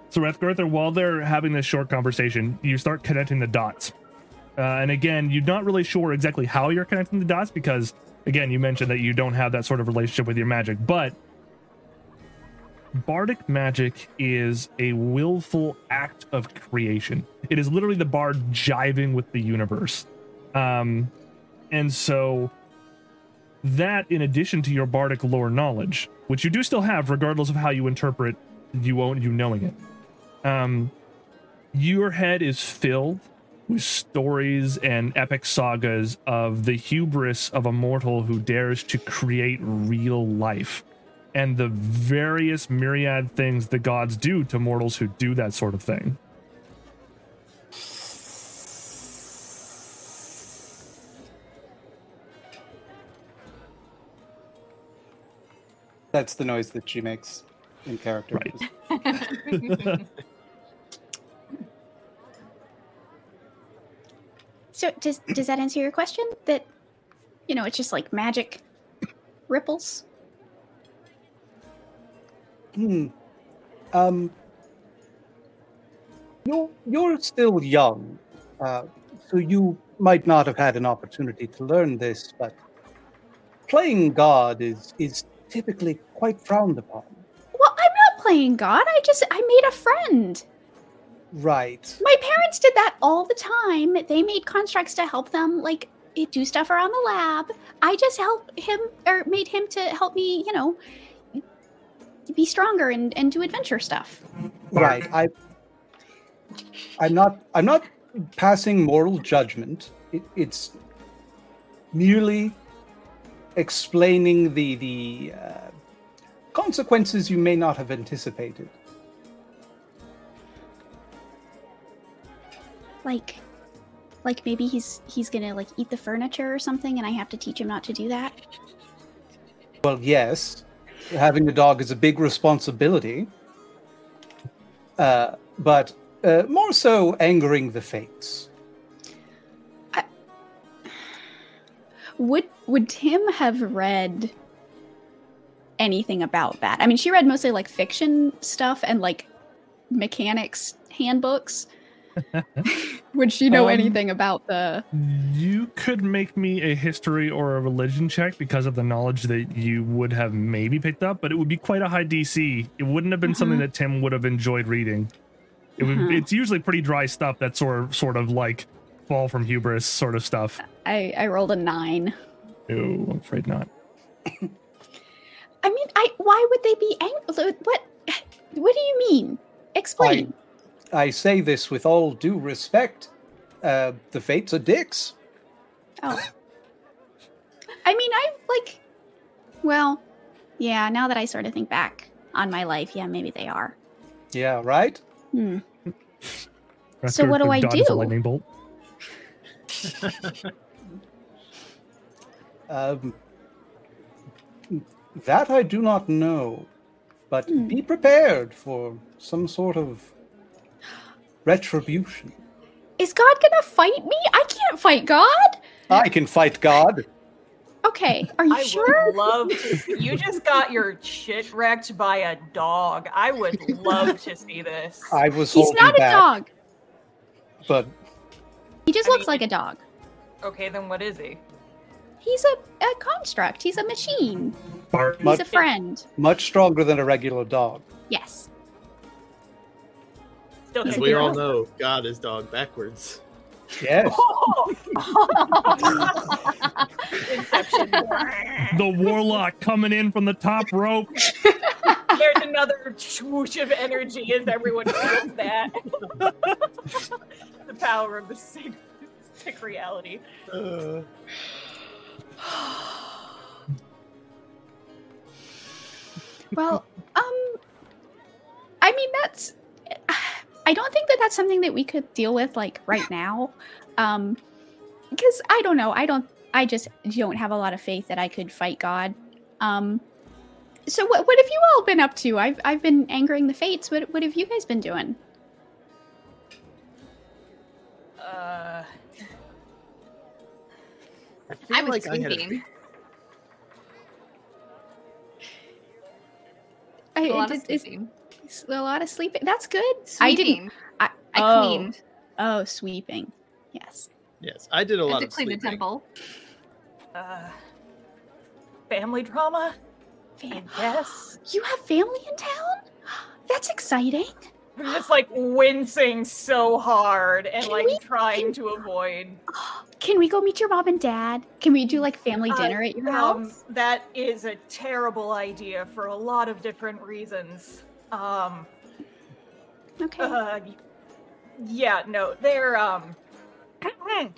So, Rathgurther, while they're having this short conversation, you start connecting the dots. Uh, and again, you're not really sure exactly how you're connecting the dots because, again, you mentioned that you don't have that sort of relationship with your magic. But bardic magic is a willful act of creation. It is literally the bard jiving with the universe. Um, and so that, in addition to your bardic lore knowledge, which you do still have, regardless of how you interpret you own you knowing it, um, your head is filled with stories and epic sagas of the hubris of a mortal who dares to create real life and the various myriad things the gods do to mortals who do that sort of thing. That's the noise that she makes in character. Right. So does does that answer your question? That you know, it's just like magic ripples. Hmm. Um. You're you're still young, uh, so you might not have had an opportunity to learn this, but playing God is is typically quite frowned upon. Well, I'm not playing God. I just I made a friend. Right. My parents did that all the time. They made constructs to help them like do stuff around the lab. I just helped him or made him to help me, you know, be stronger and, and do adventure stuff. Right. I. I'm not. I'm not passing moral judgment. It, it's merely explaining the the uh, consequences you may not have anticipated. Like like maybe he's he's gonna like eat the furniture or something and I have to teach him not to do that. Well, yes, having a dog is a big responsibility, uh, but uh, more so angering the fates. Would would Tim have read anything about that? I mean, she read mostly like fiction stuff and like mechanics handbooks. would she know Um, anything about the You could make me a history or a religion check because of the knowledge that you would have maybe picked up, but it would be quite a high DC. It wouldn't have been something Mhm. that Tim would have enjoyed reading. It would, Mhm. It's usually pretty dry stuff that's sort of, sort of like fall from hubris sort of stuff. I, I rolled a nine. No, I'm afraid not. I mean, I why would they be angry? What what do you mean? Explain. I say this with all due respect. Uh, the fates are dicks. Oh. I mean, I like. Well, yeah. Now that I sort of think back on my life, yeah, maybe they are. Yeah, right? Hmm. So what do I dodge is a do? lightning bolt. Um, that I do not know, but Hmm. be prepared for some sort of retribution. Is God gonna fight me? I can't fight God. I can fight God. Okay, are you sure? I sure? would love to. You just got your shit wrecked by a dog. I would love to see this. I was He's holding not a dog. but He just I looks mean- like a dog. Okay, then what is he? He's a, a construct. He's a machine. Bart. He's Much- a friend. much stronger than a regular dog. Yes. Still As we you're- all know, God is dog backwards. Yes. Inception. The warlock coming in from the top rope. There's another swoosh of energy as everyone feels that. the power of the sick, sick reality. Uh, Well, um, I mean that's. I don't think that that's something that we could deal with like right now, um, because I don't know. I don't. I just don't have a lot of faith that I could fight God. Um, so what what have you all been up to? I've I've been angering the fates. What what have you guys been doing? Uh, I I was like I had a sleeping. I, A lot it- of it's, sleeping. S- A lot of sleeping. That's good. I didn't. I, I oh. cleaned. Oh, sweeping. Yes. Yes, I did a I lot had to of clean the temple. Uh, family drama, I Fam- guess. You have family in town? That's exciting. I'm just like wincing so hard and Can like we- trying to avoid. Can we go meet your mom and dad? Can we do like family Uh, dinner at your Um, house? that is a terrible idea for a lot of different reasons. Um, Okay. uh, yeah, no, they're um,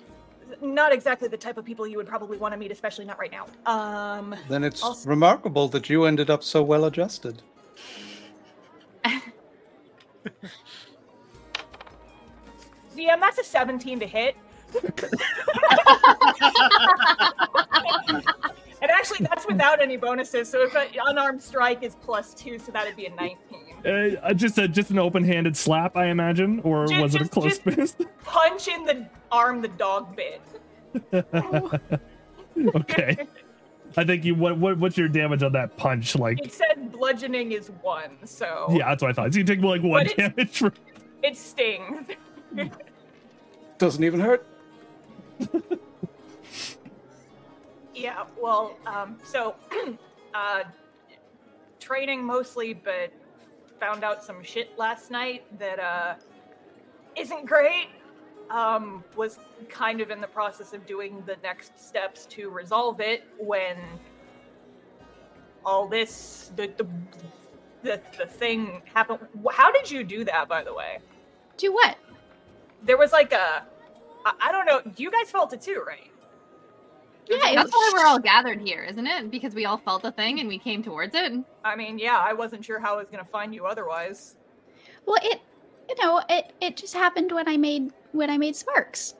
not exactly the type of people you would probably want to meet, especially not right now. Um, Then it's Also- remarkable that you ended up so well adjusted. DM, that's a 17 to hit. and actually, that's without any bonuses. So if an unarmed strike is plus two, so that'd be a 19. Uh, just a just an open-handed slap, I imagine, or Ju- was it a just- close just- fist? Punch in the arm the dog bit. okay. I think you what, what what's your damage on that punch? Like It said bludgeoning is one, so yeah, that's what I thought. So you take like one damage for it stings. Doesn't even hurt. Yeah, well, um, so uh, training mostly, but found out some shit last night that uh, isn't great. Um, was kind of in the process of doing the next steps to resolve it when all this the the the, the thing happened. How did you do that, by the way? do what? There was like a I, I don't know. You guys felt it too, right? Yeah, it That's why we're all gathered here, isn't it? Because we all felt the thing and we came towards it. I mean, yeah, I wasn't sure how I was gonna find you otherwise. well, it, you know, it it just happened when I made when I made Sparks,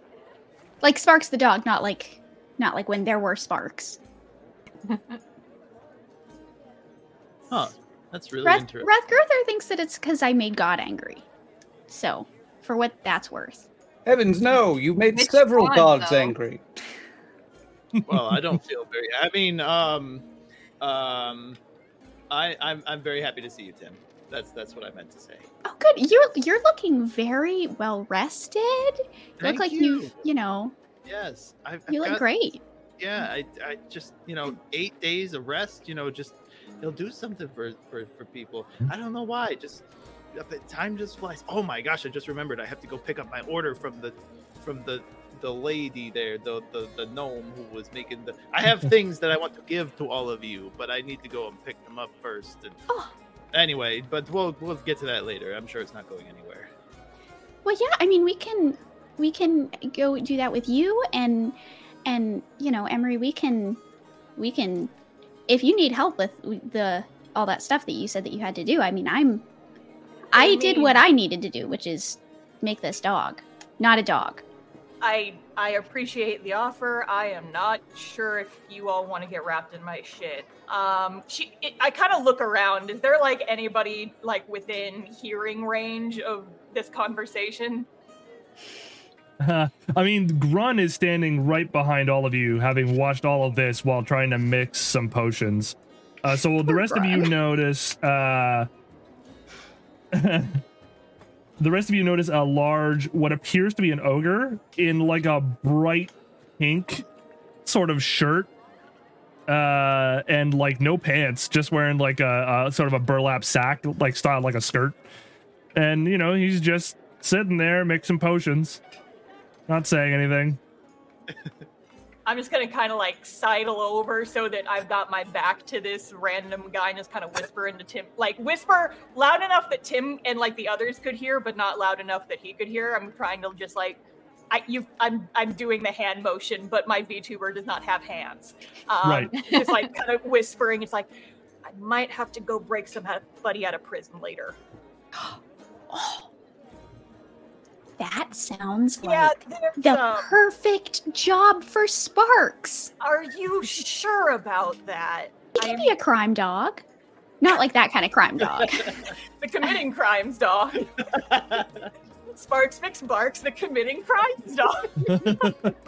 like Sparks the dog, not like not like when there were sparks. Huh. That's really Rath, interesting. Rathgurther thinks that it's because I made God angry. So, for what that's worth. Heavens, no! You made Which several one, gods though? angry. Well, I don't feel very. I mean, um, um, I I'm I'm very happy to see you, Tim. That's that's what I meant to say. Oh, good. You're you're looking very well rested. You Thank look like you. you've, you know, Yes, I've, you I've look got- great. Yeah, I I just you know eight days of rest. You know, just it'll do something for for for people. I don't know why. Just time just flies. Oh my gosh! I just remembered. I have to go pick up my order from the from the the lady there, the the, the gnome who was making the. I have things that I want to give to all of you, but I need to go and pick them up first. And Oh. anyway, but we'll we'll get to that later. I'm sure it's not going anywhere. Well, yeah. I mean, we can we can go do that with you and and you know, Emery. We can we can if you need help with the all that stuff that you said that you had to do. I mean, I'm I I did what I needed to do, which is make this dog, not a dog. I I appreciate the offer. I am not sure if you all want to get wrapped in my shit. Um, she, it, I kind of look around. Is there like anybody like within hearing range of this conversation? I mean, Grun is standing right behind all of you, having watched all of this while trying to mix some potions. Uh, so the rest of you notice. Uh, the rest of you notice a large, what appears to be an ogre in like a bright pink sort of shirt, uh, and like no pants, just wearing like a, a sort of a burlap sack, like style like a skirt. And you know, he's just sitting there mixing potions. Not saying anything. I'm just gonna kind of like sidle over so that I've got my back to this random guy and just kind of whisper into Tim, like whisper loud enough that Tim and like the others could hear, but not loud enough that he could hear. I'm trying to just like, I you, I'm I'm doing the hand motion, but my VTuber does not have hands. Um, Right. Just like kind of whispering. It's like I might have to go break somebody out of prison later. Oh, that sounds like yeah, there's, the um, perfect job for Sparks. are you sure about that? He can be a crime dog. Not like that kind of crime dog. the committing crimes dog. Sparks McSparks, the committing crimes dog.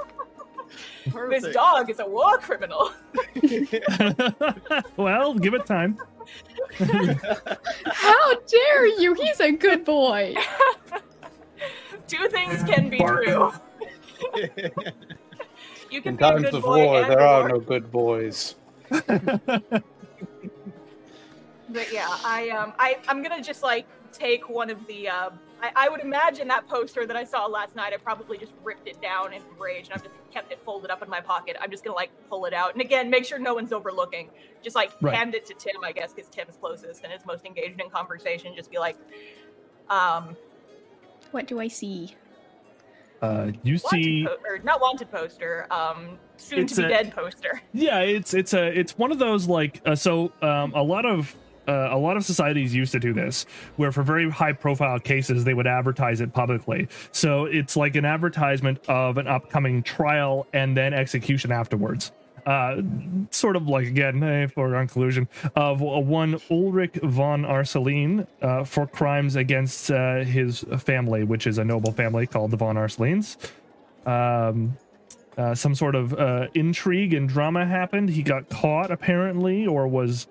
This dog is a war criminal. well, give it time. How dare you? He's a good boy. Two things can be Bark. true. You can In be a times good of boy war, and there are no good boys. But yeah, I um I I'm gonna just like take one of the uh I, I would imagine that poster that I saw last night. I probably just ripped it down in rage and I've just kept it folded up in my pocket. I'm just gonna like pull it out and again make sure no one's overlooking. Just like Right. hand it to Tim, I guess, because Tim's closest and is most engaged in conversation. Just be like, um, What do I see? Uh, you wanted see, po- or not wanted poster, um, soon to be a- dead poster. yeah, it's it's a it's one of those like uh, so um, a lot of. Uh, a lot of societies used to do this, where for very high profile cases, they would advertise it publicly. So it's like an advertisement of an upcoming trial and then execution afterwards. Uh, sort of like, again, eh, for conclusion, of one Ulrich von Arcelin uh, for crimes against uh, his family, which is a noble family called the von Arcelins. Um, uh, some sort of uh, intrigue and drama happened. He got caught apparently, or was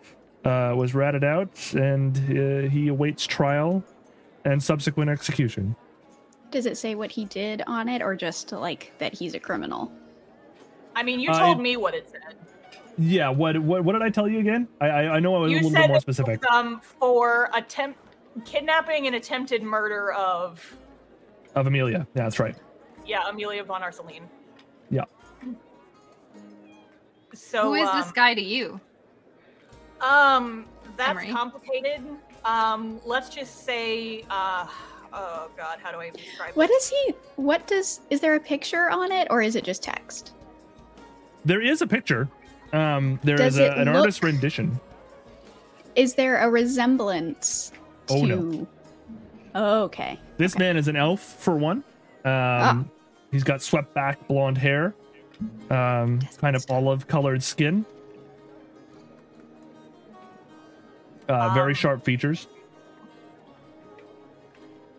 uh, was ratted out, and uh, he awaits trial and subsequent execution. Does it say what he did on it, or just like that he's a criminal? I mean, you I- told me what it said. Yeah. What what what did I tell you again? I I, I know I was You a little said bit more specific. was, um for attempt kidnapping and attempted murder of Of Amelia. Yeah, that's right. yeah Amelia von Arcelin. Yeah. So Who is um, this guy to you? Um, that's Emery? complicated. Um, let's just say, uh, oh god, how do I describe What it? is he? What does? Is there a picture on it, or is it just text? There is a picture. Um, there Does is a, it an look- artist rendition. Is there a resemblance to? Oh, no. Oh, okay. This man is an elf for one. Um, he's got swept back blonde hair, um, kind of olive colored skin, uh, very Um, sharp features.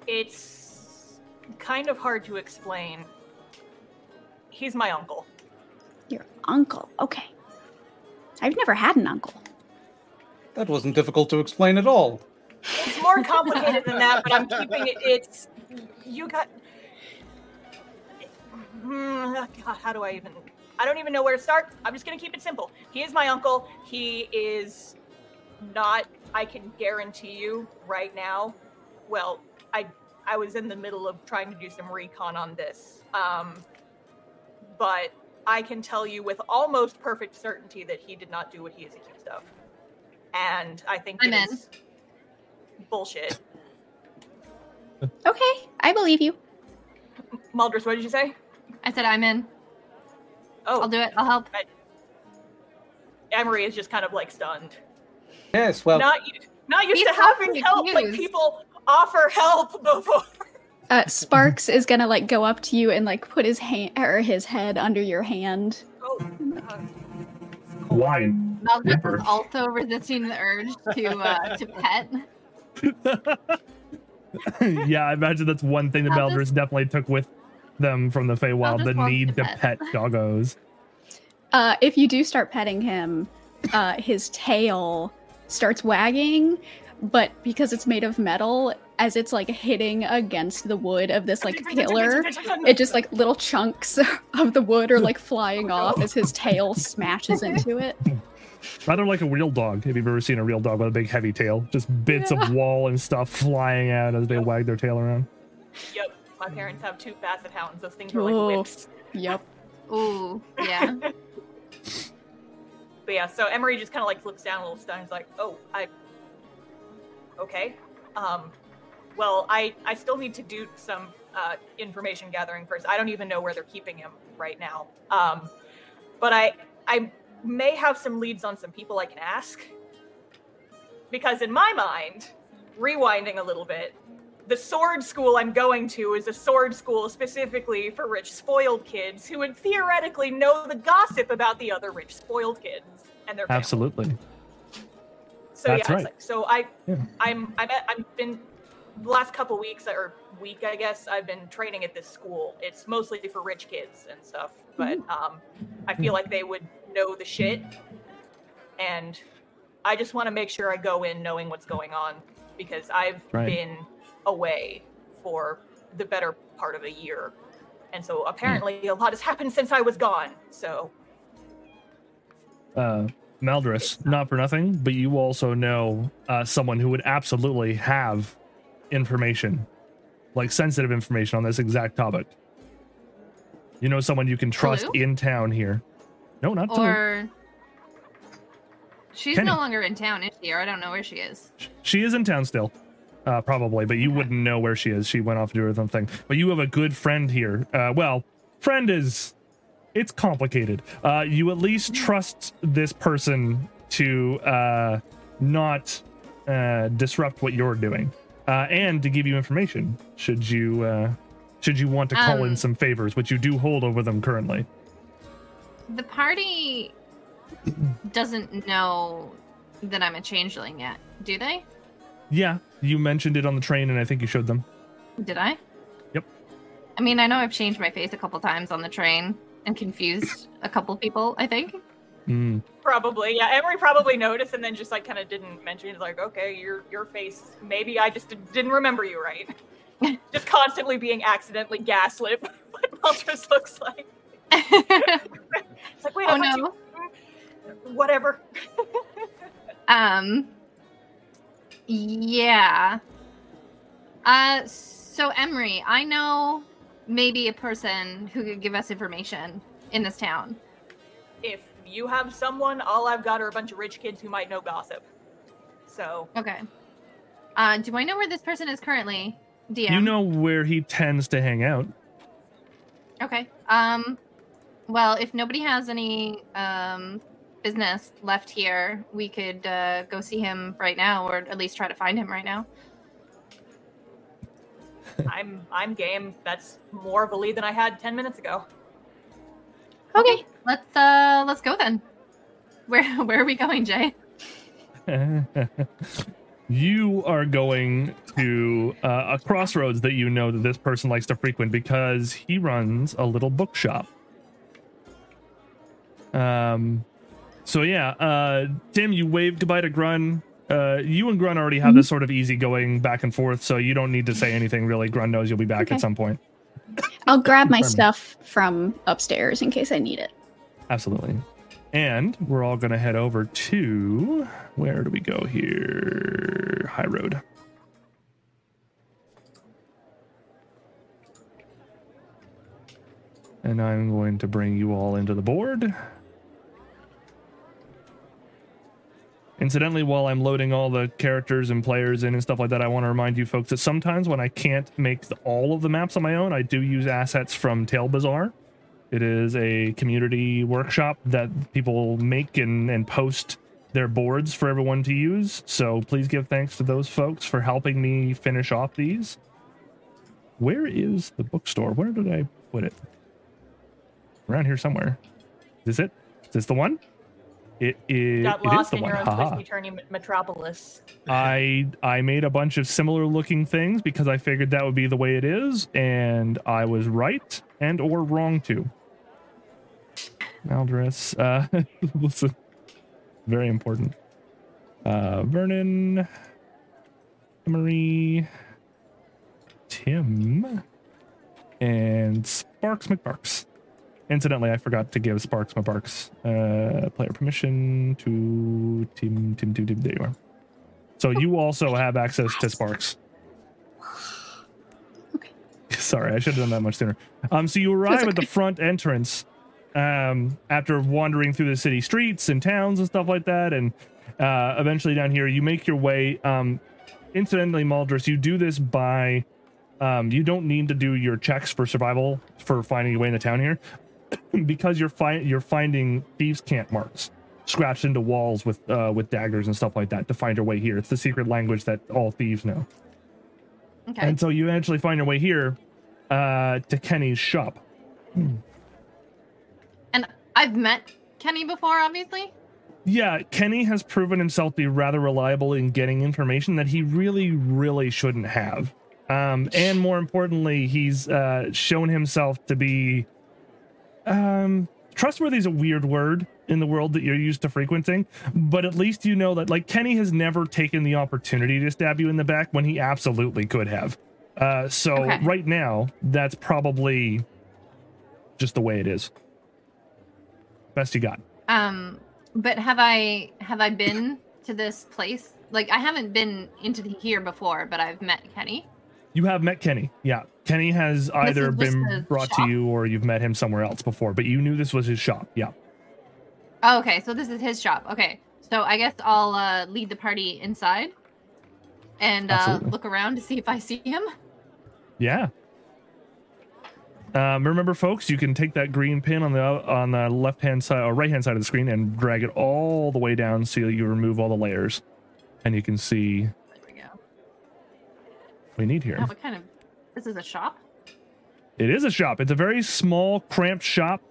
It's kind of hard to explain. He's my uncle. Your uncle. Okay. I've never had an uncle. That wasn't difficult to explain at all. It's more complicated than that, but I'm keeping it. It's you got. Hmm, God, how do I even? I don't even know where to start. I'm just gonna keep it simple. He is my uncle. He is not. I can guarantee you right now. Well, I I was in the middle of trying to do some recon on this, um, but I can tell you with almost perfect certainty that he did not do what he is accused of, and I think I'm in. bullshit. Okay, I believe you. Mulders, what did you say? I said I'm in. Oh, I'll do it. I'll help. Emery is just kind of like stunned. Yes, well, not not used He's to having help when confused. people offer help before. Uh, Sparks is gonna like go up to you and like put his hand or his head under your hand. Oh, God. Wine. Malgus is also resisting the urge to uh, to pet. yeah, I imagine that's one thing that I'll definitely took with them from the Feywild: just the need to to pet. pet doggos. Uh, if you do start petting him, uh, his tail starts wagging, but because it's made of metal, as it's like hitting against the wood of this like pillar, it just like little chunks of the wood are like flying off as his tail smashes into it. Rather like a real dog. If you've ever seen a real dog with a big heavy tail, just bits of wall and stuff flying out as they wag their tail around. Yep, my parents have two basset hounds. Those things are like Oh. whips. Yep. Ooh, yeah. But yeah, so Emery just kind of like looks down a little stunned. He's like, "Oh, I, okay, um, well, I I still need to do some uh, information gathering first. I don't even know where they're keeping him right now. Um, but I I may have some leads on some people I can ask because in my mind, rewinding a little bit." The sword school I'm going to is a sword school specifically for rich, spoiled kids who would theoretically know the gossip about the other rich, spoiled kids and their families. Absolutely. So That's yeah, right. like, so I, yeah. I'm, I'm, I've been last couple weeks or week, I guess, I've been training at this school. It's mostly for rich kids and stuff, but um, I feel like they would know the shit, and I just want to make sure I go in knowing what's going on because I've Right. been away for the better part of a year. And so apparently a lot has happened since I was gone. So uh, Maldris, not for nothing, but you also know uh, someone who would absolutely have information, like sensitive information on this exact topic. You know someone you can trust Hello? in town here. No, not. Or she's Kenny. no longer in town, is she? Or I don't know where she is. She is in town still, uh, probably, but you wouldn't know where she is. She went off to do her own thing. But you have a good friend here. Uh, well, friend is it's complicated. Uh, you at least trust this person to uh, not uh, disrupt what you're doing, uh, and to give you information should you uh, should you want to call in Um, some favors, which you do hold over them currently. The party doesn't know that I'm a changeling yet, do they? Yeah, you mentioned it on the train, and I think you showed them. Did I? Yep. I mean, I know I've changed my face a couple times on the train and confused a couple people, I think. Mm. probably, yeah, Emery probably noticed and then just like kind of didn't mention it. Like, okay, your your face. Maybe I just didn't remember you right. just constantly being accidentally gaslit. what Maltras looks like. It's like, wait, oh I thought no. you- whatever. Um. Yeah. Uh. So Emery, I know maybe a person who could give us information in this town. if you have someone, all I've got are a bunch of rich kids who might know gossip. So Okay. Uh. Do I know where this person is currently? DM. You know where he tends to hang out. Okay. Um. Well, if nobody has any um business left here, we could uh, go see him right now, or at least try to find him right now. I'm I'm game. That's more of a lead than I had ten minutes ago. Okay. Let's uh let's go then. Where where are we going, Jay? you are going to uh, a crossroads that you know that this person likes to frequent because he runs a little bookshop. Um, so yeah, uh, Tim, you waved goodbye to Grun. Uh, you and Grun already have this sort of easy going back and forth, so you don't need to say anything really. Grun knows you'll be back Okay. at some point. I'll grab my stuff from upstairs in case I need it. Absolutely. And we're all going to head over to where do we go here? High Road. And I'm going to bring you all into the board. Incidentally, while I'm loading all the characters and players in and stuff like that, I want to remind you folks that sometimes when I can't make the, all of the maps on my own, I do use assets from Tail Bazaar. It is a community workshop that people make and, and post their boards for everyone to use. So please give thanks to those folks for helping me finish off these. Where is the bookstore? Where did I put it? Around here somewhere. Is this it? Is this the one? It is. Got it is lost the in your own Haha. twisty turny metropolis. I I made a bunch of similar looking things because I figured that would be the way it is, and I was right and or wrong too. Maldris, uh, listen, very important. Uh, Vernon, Emery, Tim, and Sparks McBarks. Incidentally, I forgot to give Sparks McBarks uh, player permission to Tim, Tim, Tim, Tim. There you are. So you also have access to Sparks. Okay. Sorry, I should have done that much sooner. Um, so you arrive at the front entrance um, after wandering through the city streets and towns and stuff like that, and uh, eventually down here you make your way. Um, incidentally, Maldris, you do this by um, you don't need to do your checks for survival for finding your way in the town here because you're fi- you're finding thieves' camp marks scratched into walls with uh, with daggers and stuff like that to find your way here. It's the secret language that all thieves know. Okay. And so you eventually find your way here uh, to Kenny's shop. And I've met Kenny before, obviously. Yeah, Kenny has proven himself to be rather reliable in getting information that he really, really shouldn't have. Um, and more importantly, he's uh, shown himself to be um, trustworthy is a weird word in the world that you're used to frequenting, but at least you know that like Kenny has never taken the opportunity to stab you in the back when he absolutely could have. Uh, so Okay. right now, that's probably just the way it is. Best you got. Um, but have I have I been to this place? Like I haven't been into the, here before, but I've met Kenny. You have met Kenny. Yeah. Kenny has either been brought to you or you've met him somewhere else before, but you knew this was his shop. Yeah. Oh, okay, so this is his shop. Okay, so I guess I'll uh, lead the party inside and uh, look around to see if I see him. Yeah. Um, remember, folks, you can take that green pin on the on the left hand side or right hand side of the screen and drag it all the way down so you remove all the layers, and you can see There we go. what we need here. Oh, what kind of? This is a shop. It is a shop. It's a very small, cramped shop.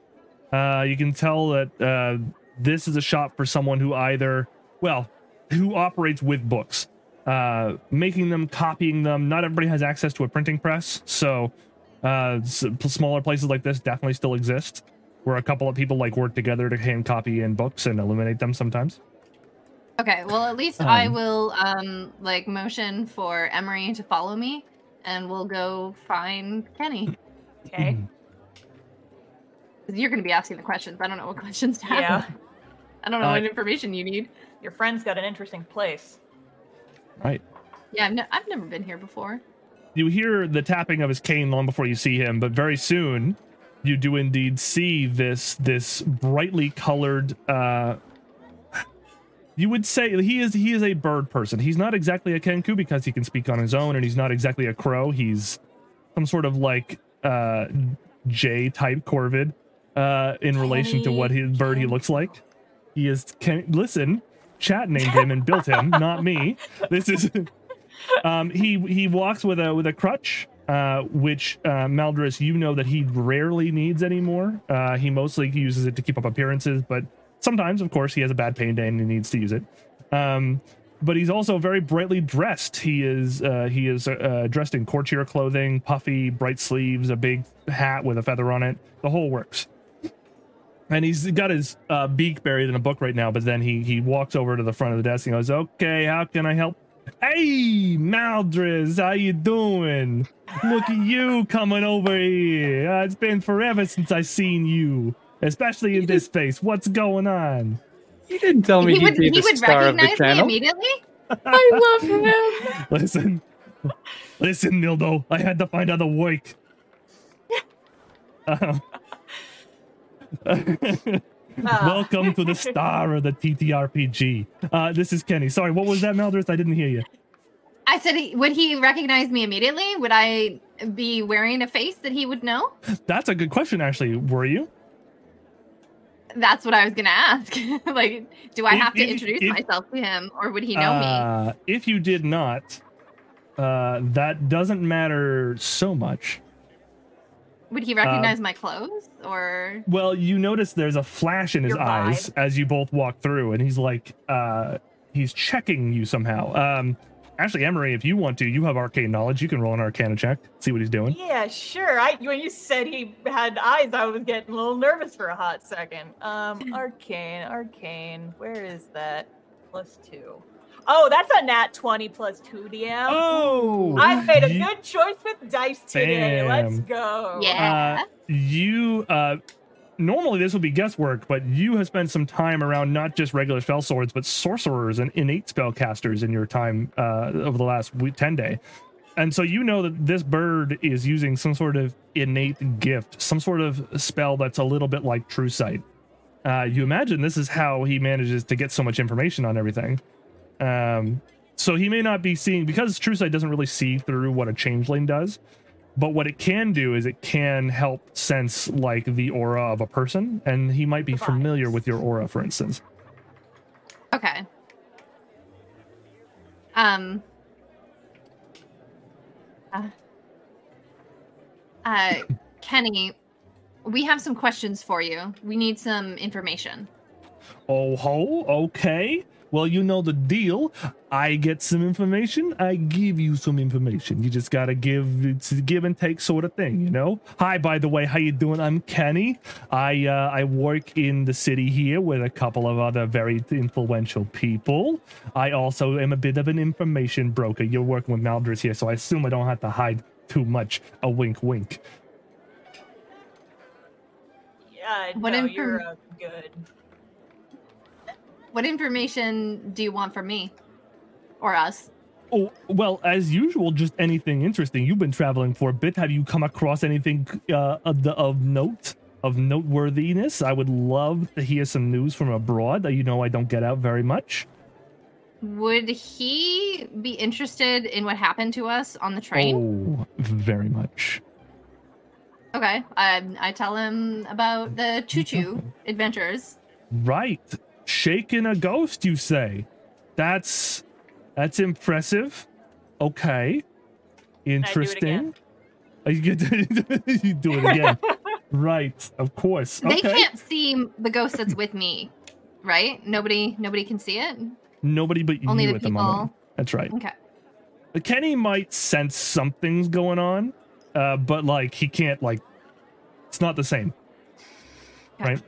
Uh, you can tell that uh, this is a shop for someone who either, well, who operates with books, uh, making them, copying them. Not everybody has access to a printing press, so uh, smaller places like this definitely still exist, where a couple of people like work together to hand copy in books and illuminate them sometimes. Okay, well at least I Um, will um like motion for Emery to follow me, and we'll go find Kenny. Okay. 'Cause You're going to be asking the questions. I don't know what questions to ask. Yeah. I don't know Uh, what information you need. Your friend's got an interesting place. Right. Yeah, I've, ne- I've never been here before. you hear the tapping of his cane long before you see him, but very soon you do indeed see this this brightly colored uh you would say he is he is a bird person. He's not exactly a kenku because he can speak on his own and he's not exactly a crow. He's some sort of like uh jay type corvid uh in relation to what his bird he looks like. He is can listen, chat named him and built him, not me. This is um, he he walks with a with a crutch, uh, which uh, Maldris, you know that he rarely needs anymore. Uh, he mostly uses it to keep up appearances, but sometimes, of course, he has a bad pain day and he needs to use it. Um, but he's also very brightly dressed. He is uh, he is uh, dressed in courtier clothing, puffy, bright sleeves, a big hat with a feather on it. The whole works. And he's got his uh, beak buried in a book right now. But then he he walks over to the front of the desk and goes, "Okay, how can I help?" Hey, Maldris, how you doing? Look at you coming over here. Uh, it's been forever since I seen you, especially in this face. What's going on? You didn't tell me he he'd would, be he the would star of the recognize me immediately. I love him. Listen, listen, Nildo. I had to find other work. Uh, Ah. welcome to the star of the TTRPG. Uh, this is Kenny. Sorry, what was that, Maldris? I didn't hear you. I said, he, would he recognize me immediately? Would I be wearing a face that he would know? That's a good question, actually. Were you? That's what I was gonna ask. like, do I If- have to if- introduce if- myself to him, or would he know me? Uh, if you did not, uh, that doesn't matter so much. Would he recognize my clothes, or Well, you notice there's a flash in his Your eyes as you both walk through, and he's like, uh, he's checking you somehow. Um, actually, Emery, if you want to, you have arcane knowledge. You can roll an arcana check, see what he's doing. Yeah, sure. I when you said he had eyes, I was getting a little nervous for a hot second. Um, arcane, arcane. Where is that? Plus two. Oh, that's a nat twenty plus two DM. Oh, I made a you- good choice with dice today. Let's go. yeah? you uh normally this would be guesswork but you have spent some time around not just regular spell swords but sorcerers and innate spellcasters in your time uh over the last week, 10 day. And so you know that this bird is using some sort of innate gift some sort of spell that's a little bit like true sight. Uh you imagine this is how he manages to get so much information on everything. Um so he may not be seeing because true sight doesn't really see through what a changeling does but what it can do is it can help sense like the aura of a person and he might be The familiar vibes. with your aura for instance Okay. Um. Uh, uh, Kenny, we have some questions for you. We need some information. oh ho okay Well, you know the deal. I get some information. I give you some information. You just gotta give. It's a give and take sort of thing, you know. Hi, by the way, how you doing? I'm Kenny. I uh, I work in the city here with a couple of other very influential people. I also am a bit of an information broker. You're working with Maldris here, so I assume I don't have to hide too much. A wink, wink. Yeah, What no, inform- you're uh, good. What information do you want from me? Or us? Oh, well, as usual, just anything interesting. You've been traveling for a bit. Have you come across anything uh, of, the, of note, of noteworthiness? I would love to hear some news from abroad. that You know, I don't get out very much. Would he be interested in what happened to us on the train? Oh, very much. Okay. I, I tell him about the choo choo adventures. Right. Shaking a ghost, you say? That's that's impressive. Okay. Interesting. Uh, You get you do it again. right. Of course. They Okay. can't see the ghost that's with me, right? Nobody nobody can see it? Nobody but Only you the at the moment. people. That's right. Okay. Kenny might sense something's going on, uh, but like he can't like it's not the same. Okay. Right?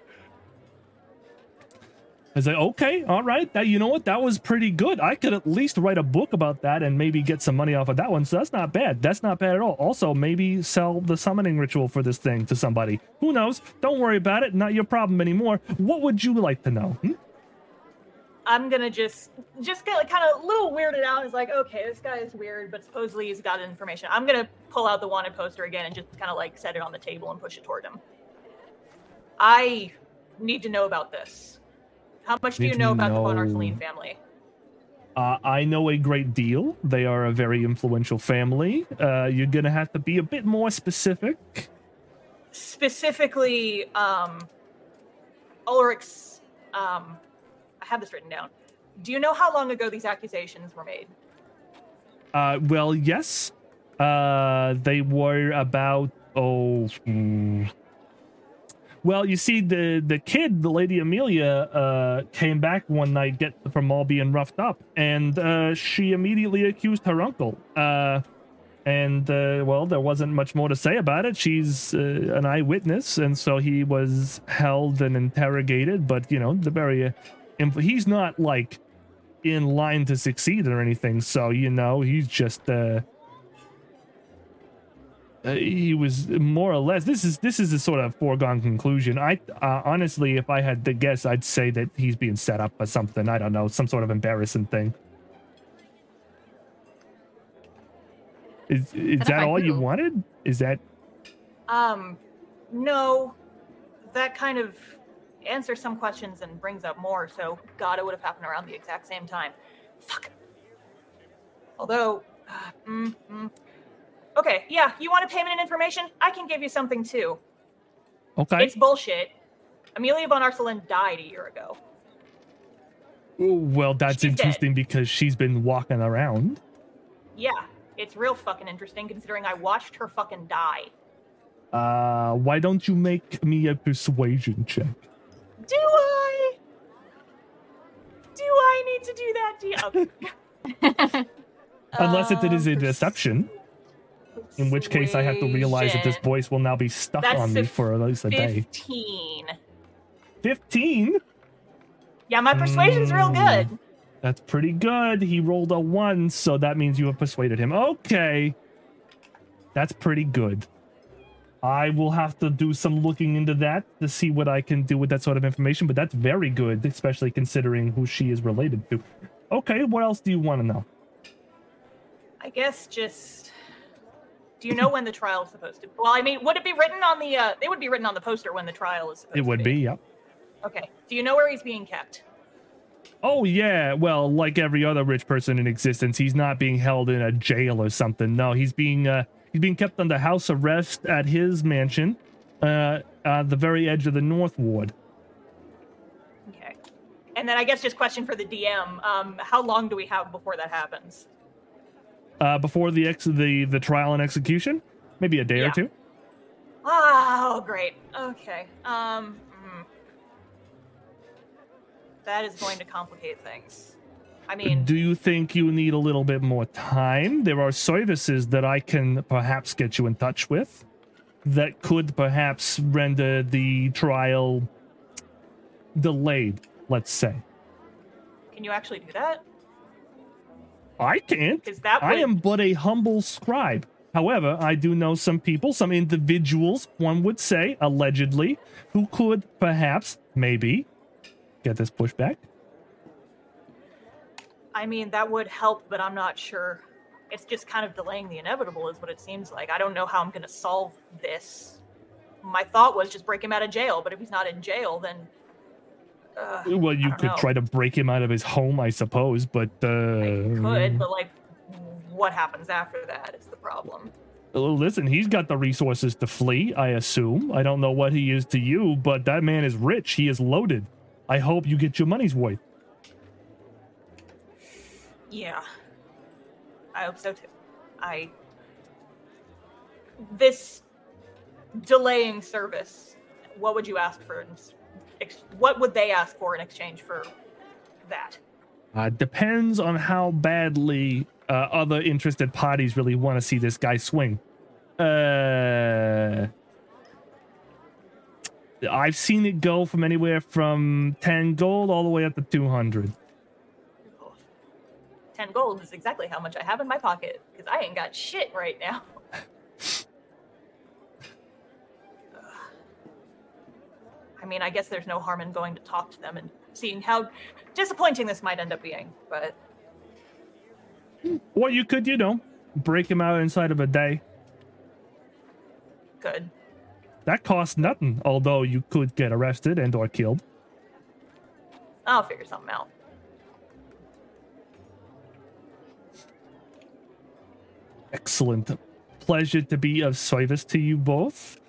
I was like, okay, all right. That you know what? That was pretty good. I could at least write a book about that and maybe get some money off of that one. So that's not bad. That's not bad at all. Also, maybe sell the summoning ritual for this thing to somebody. Who knows? Don't worry about it. Not your problem anymore. What would you like to know? Hmm? I'm gonna just just get kind of a little weirded out. It's like, okay, this guy is weird, but supposedly he's got information. I'm gonna pull out the wanted poster again and just kind of like set it on the table and push it toward him. I need to know about this. How much do you know about the Von know- Arsaline family? Uh, I know a great deal. They are a very influential family. Uh, you're gonna have to be a bit more specific. Specifically, um, Ulrich's. Um, I have this written down. Do you know how long ago these accusations were made? Uh, well, yes. Uh, they were about oh. Well, you see, the the kid, the lady Amelia, uh, came back one night get from all being roughed up, and uh, she immediately accused her uncle. Uh, and uh, well, there wasn't much more to say about it. She's uh, an eyewitness, and so he was held and interrogated. But you know, the very uh, inf- he's not like in line to succeed or anything. So you know, he's just uh, he was more or less. This is this is a sort of foregone conclusion. I uh, honestly, if I had to guess, I'd say that he's being set up for something. I don't know, some sort of embarrassing thing. Is is that all you wanted? Is that Um, no, that kind of answers some questions and brings up more. So, God, it would have happened around the exact same time. Fuck. Although, uh, mm, mm. Okay, yeah, you want a payment and information? I can give you something too. okay? It's bullshit. Amelia von Arcelin died a year ago. Well, that's She's dead. interesting because she's been walking around. Yeah, it's real fucking interesting considering I watched her fucking die. Uh, why don't you make me a persuasion check? Do I? Do I need to do that? Do you? Okay. Unless it is a Um, deception, in which case I have to realize that this voice will now be stuck That's on me for at least a day. 15. 15? Yeah, my persuasion's real Mm. good. That's pretty good. He rolled a one, so that means you have persuaded him. Okay. That's pretty good. I will have to do some looking into that to see what I can do with that sort of information, but that's very good, especially considering who she is related to. Okay, what else do you want to know? I guess just. Do you know when the trial is supposed to? Well, I mean, would it be written on the? uh It would be written on the poster when the trial is supposed It would to be, yep. Okay. Do you know where he's being kept? Oh yeah, well, like every other rich person in existence, he's not being held in a jail or something. No, he's being uh he's being kept under house arrest at his mansion, uh, at the very edge of the North Ward. Okay. And then I guess just question for the DM: um, How long do we have before that happens? Uh, before the ex the the trial and execution, maybe a day or Yeah. two. Oh, great. Okay. Um. mm. that is going to complicate things. I mean, Do you think you need a little bit more time? There are services that I can perhaps get you in touch with that could perhaps render the trial delayed, let's say. can you actually do that? I can't. Because that I am but a humble scribe. However, I do know some people, some individuals, one would say, allegedly, who could perhaps, maybe, get this pushback. I mean, that would help, but I'm not sure. It's just kind of delaying the inevitable, is what it seems like. I don't know how I'm going to solve this. My thought was just break him out of jail, but if he's not in jail, then. Uh, Well, you could know. try to break him out of his home, I suppose, but uh, I could, but like, what happens after that is the problem. Well, listen, he's got the resources to flee, I assume. I don't know what he is to you, but that man is rich. He is loaded. I hope you get your money's worth. Yeah. I hope so too. I. This delaying service, what would you ask for? Ex- What would they ask for in exchange for that? Uh, depends on how badly uh, other interested parties really want to see this guy swing. Uh, I've seen it go from anywhere from 10 gold all the way up to 200. 10 gold is exactly how much I have in my pocket because I ain't got shit right now. I mean, I guess there's no harm in going to talk to them and seeing how disappointing this might end up being, but Or you could, you know, break him out inside of a day. good. That costs nothing, although you could get arrested and or killed. I'll figure something out. Excellent. Pleasure to be of service to you both.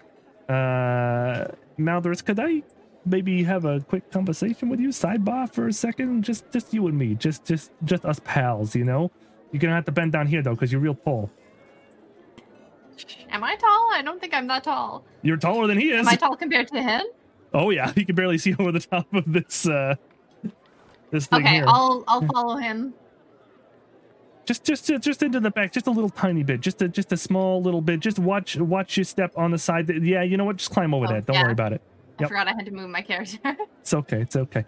Uh, Maldoris, could I maybe have a quick conversation with you, sidebar for a second? Just, just you and me, just, just, just us pals. You know, you're gonna have to bend down here though, because you're real tall. Am I tall? I don't think I'm that tall. You're taller than he is. Am I tall compared to him? oh yeah, you can barely see over the top of this. uh This thing Okay, here. I'll I'll follow him. Just just just into the back just a little tiny bit just a just a small little bit just watch watch your step on the side yeah you know what just climb over Oh, that don't yeah. worry about it I forgot I had to move my character. it's okay it's okay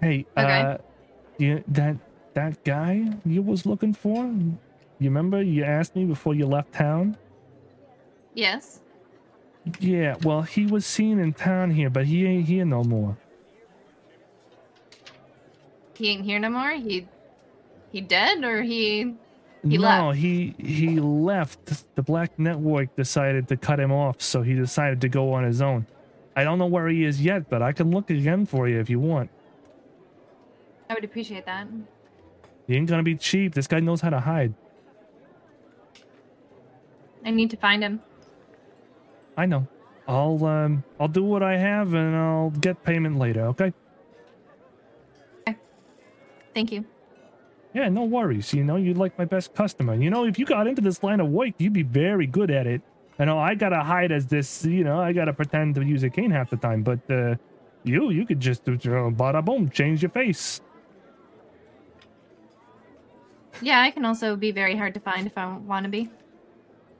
hey Okay. uh you that that guy you was looking for you remember you asked me before you left town yes. yeah well he was seen in town here but he ain't here no more He ain't here no more. He he dead or he He no left. he he left the black network decided to cut him off so he decided to go on his own i don't know where he is yet but i can look again for you if you want I would appreciate that. He ain't gonna be cheap. This guy knows how to hide. I need to find him. I know. I'll um I'll do what I have and I'll get payment later, okay? Thank you. Yeah, no worries. You know, you're like my best customer. You know, if you got into this line of work, you'd be very good at it. I know I gotta hide as this, you know, I gotta pretend to use a cane half the time, but uh you you could just do uh, bada boom, change your face. Yeah, I can also be very hard to find if I want to be.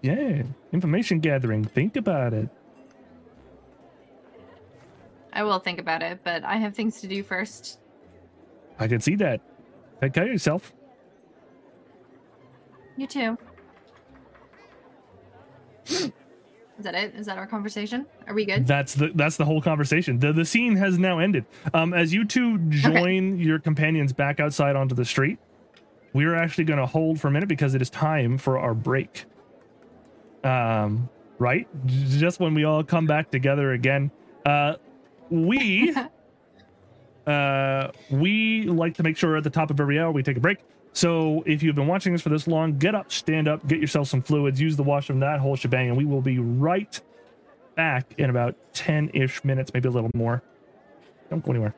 Yeah. Information gathering. Think about it. I will think about it, but I have things to do first. I can see that. Take care of yourself. You too. Is that it? Is that our conversation? Are we good? That's the that's the whole conversation. The the scene has now ended. Um, as you two join your companions back outside onto the street, we are actually going to hold for a minute because it is time for our break. Um, right, just when we all come back together again. Uh, we uh we like to make sure at the top of every hour we take a break. So if you've been watching us for this long, get up, stand up, get yourself some fluids, use the washroom, that whole shebang, and we will be right back in about 10 ish minutes, maybe a little more. Don't go anywhere.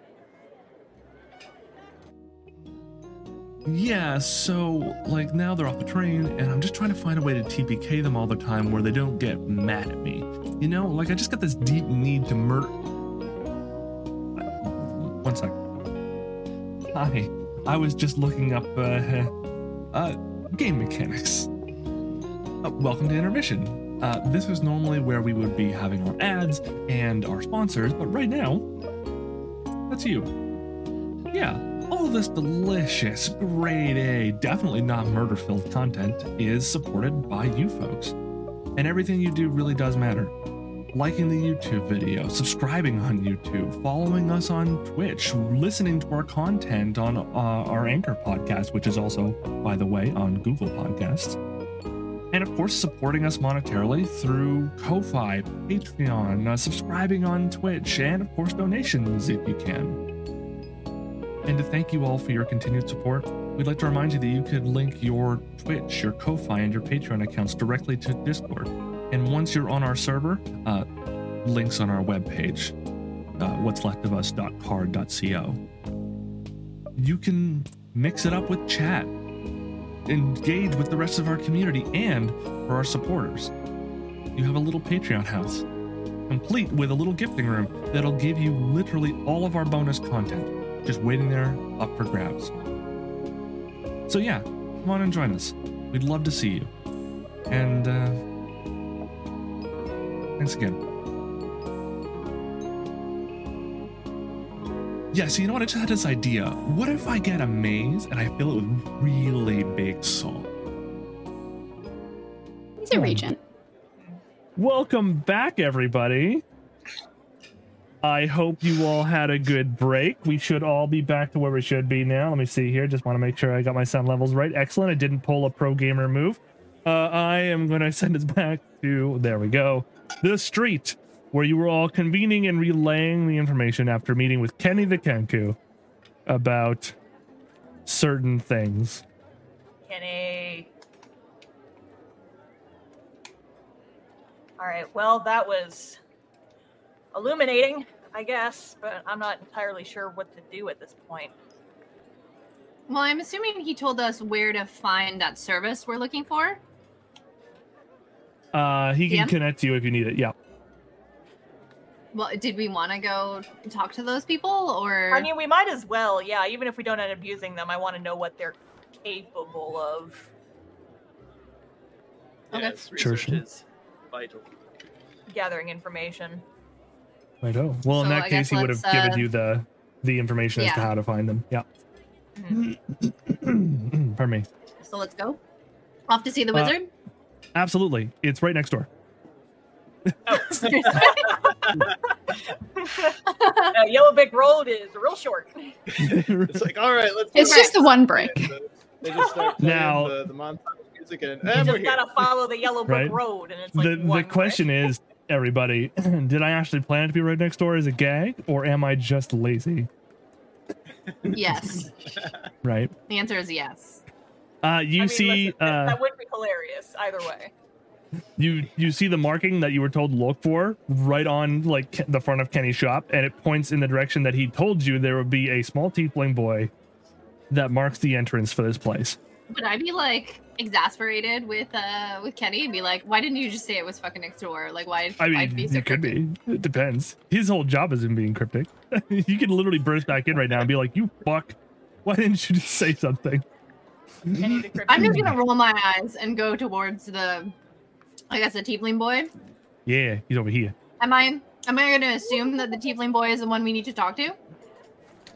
Yeah, so like now they're off the train, and I'm just trying to find a way to TPK them all the time where they don't get mad at me. You know, like I just got this deep need to murder. One sec. Hi. I was just looking up uh, uh, game mechanics. Uh, welcome to intermission. Uh, this is normally where we would be having our ads and our sponsors, but right now, that's you. Yeah, all this delicious, grade A, definitely not murder filled content is supported by you folks. And everything you do really does matter liking the YouTube video, subscribing on YouTube, following us on Twitch, listening to our content on uh, our Anchor podcast, which is also, by the way, on Google Podcasts. And of course, supporting us monetarily through Ko-Fi, Patreon, uh, subscribing on Twitch, and of course, donations if you can. And to thank you all for your continued support, we'd like to remind you that you could link your Twitch, your Ko-Fi, and your Patreon accounts directly to Discord. And once you're on our server, uh, links on our webpage, uh, what's left of. You can mix it up with chat, engage with the rest of our community, and for our supporters. You have a little Patreon house, complete with a little gifting room that'll give you literally all of our bonus content just waiting there up for grabs. So, yeah, come on and join us. We'd love to see you. And, uh, Thanks again. Yeah, so you know what? I just had this idea. What if I get a maze and I fill it with really big salt? He's a hmm. regent. Welcome back, everybody. I hope you all had a good break. We should all be back to where we should be now. Let me see here. Just want to make sure I got my sound levels right. Excellent. I didn't pull a pro gamer move. Uh, I am going to send us back to, there we go, the street where you were all convening and relaying the information after meeting with Kenny the Kenku about certain things. Kenny. All right. Well, that was illuminating, I guess, but I'm not entirely sure what to do at this point. Well, I'm assuming he told us where to find that service we're looking for. Uh, he can Yeah. connect you if you need it. Yeah. Well, did we want to go talk to those people or? I mean, we might as well. Yeah, even if we don't end up using them, I want to know what they're capable of. Okay. Yes, Sure, research sure. is vital. Gathering information. Right. Oh. Well, in that I case, he would have let's, given uh, you the the information as to how to find them. Yeah. Mhm. Pardon me. so let's go. Off to see the Uh, wizard. Absolutely. It's right next door. Uh, Yellow Brick Road is real short. It's like, all right, let's. It's go. just the one break. Uh, They just start Now- the, the montage music and, You and we're just here. gotta follow the Yellow Brick Right. Road, and it's like the one the question is, everybody, did I actually plan to be right next door as a gag, or am I just lazy? yes. Right. The answer is yes. Uh, you I mean, see, listen, that- uh, that would be hilarious either way. you you see the marking that you were told to look for right on like the front of Kenny's shop, and it points in the direction that he told you there would be a small tiefling boy that marks the entrance for this place. Would I be like exasperated with uh with Kenny and be like, why didn't you just say it was fucking next door? Like, why? I why'd mean, be so you could be. It depends. His whole job is in being cryptic. you could literally burst back in right now and be like, "You fuck! Why didn't you just say something?" Any decryption. I'm just gonna roll my eyes and go towards the, I guess the tiefling boy. Yeah, he's over here. Am I? Am I gonna assume that the tiefling boy is the one we need to talk to?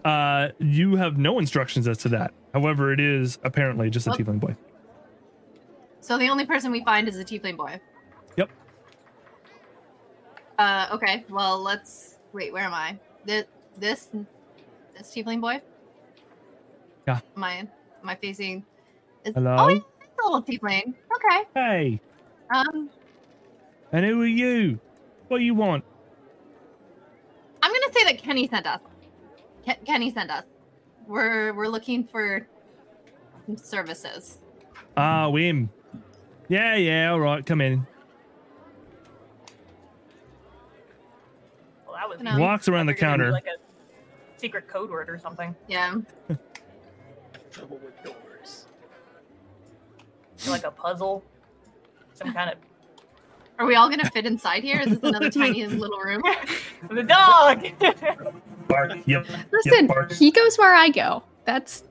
Uh, you have no instructions as to that. However, it is apparently just a Well- tiefling boy. So the only person we find is the tiefling boy. Yep. Uh, okay. Well, let's wait. Where am I? This this this tiefling boy. Yeah. Am I am I facing? Is, Hello? Oh, it's a little tiefling. Okay. Hey, Um, and who are you? What do you want? I'm gonna say that Kenny sent us. Ke- Kenny sent us. We're we're looking for services. Ah, Wim. Yeah, yeah, all right, come in. Well, that was No. Walks around the figured it'd be counter. like a secret code word or something. Yeah. Trouble with doors. Like a puzzle. Some kind of Are we all gonna fit inside here? Is this another tiny little room? the dog. Bark. Yep. Listen, bark. he goes where I go. That's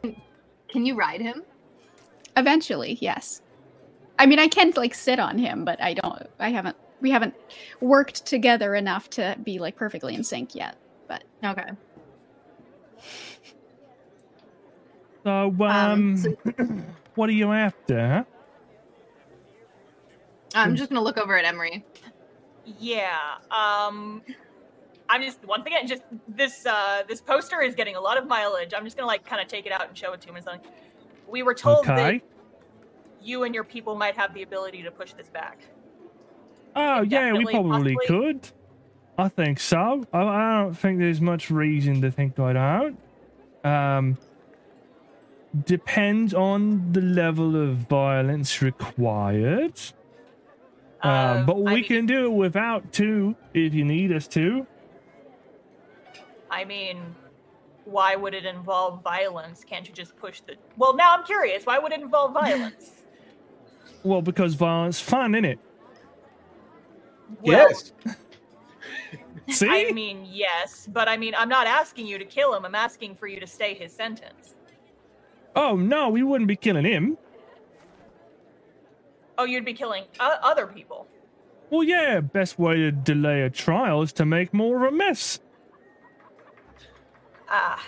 Can you ride him? eventually, yes. I mean, I can like sit on him, but I don't. I haven't. We haven't worked together enough to be like perfectly in sync yet. But okay. So, um, Um, so- what are you after? Huh? I'm just gonna look over at Emery. Yeah. Um I'm just once again just this uh this poster is getting a lot of mileage. I'm just gonna like kind of take it out and show it to him and something. We were told Okay. that you and your people might have the ability to push this back. Oh yeah, we probably possibly. could. I think so. I, I don't think there's much reason to think I don't. Um, depends on the level of violence required. Um, Uh, but I we mean- can do it without two if you need us to. I mean, why would it involve violence? Can't you just push the Well, now I'm curious. Why would it involve violence? Well, because violence fun, innit? Well, yes. See? I mean, yes, but I mean, I'm not asking you to kill him. I'm asking for you to stay his sentence. oh no, we wouldn't be killing him. Oh, you'd be killing uh, other people. Well, yeah, best way to delay a trial is to make more of a mess. Ah.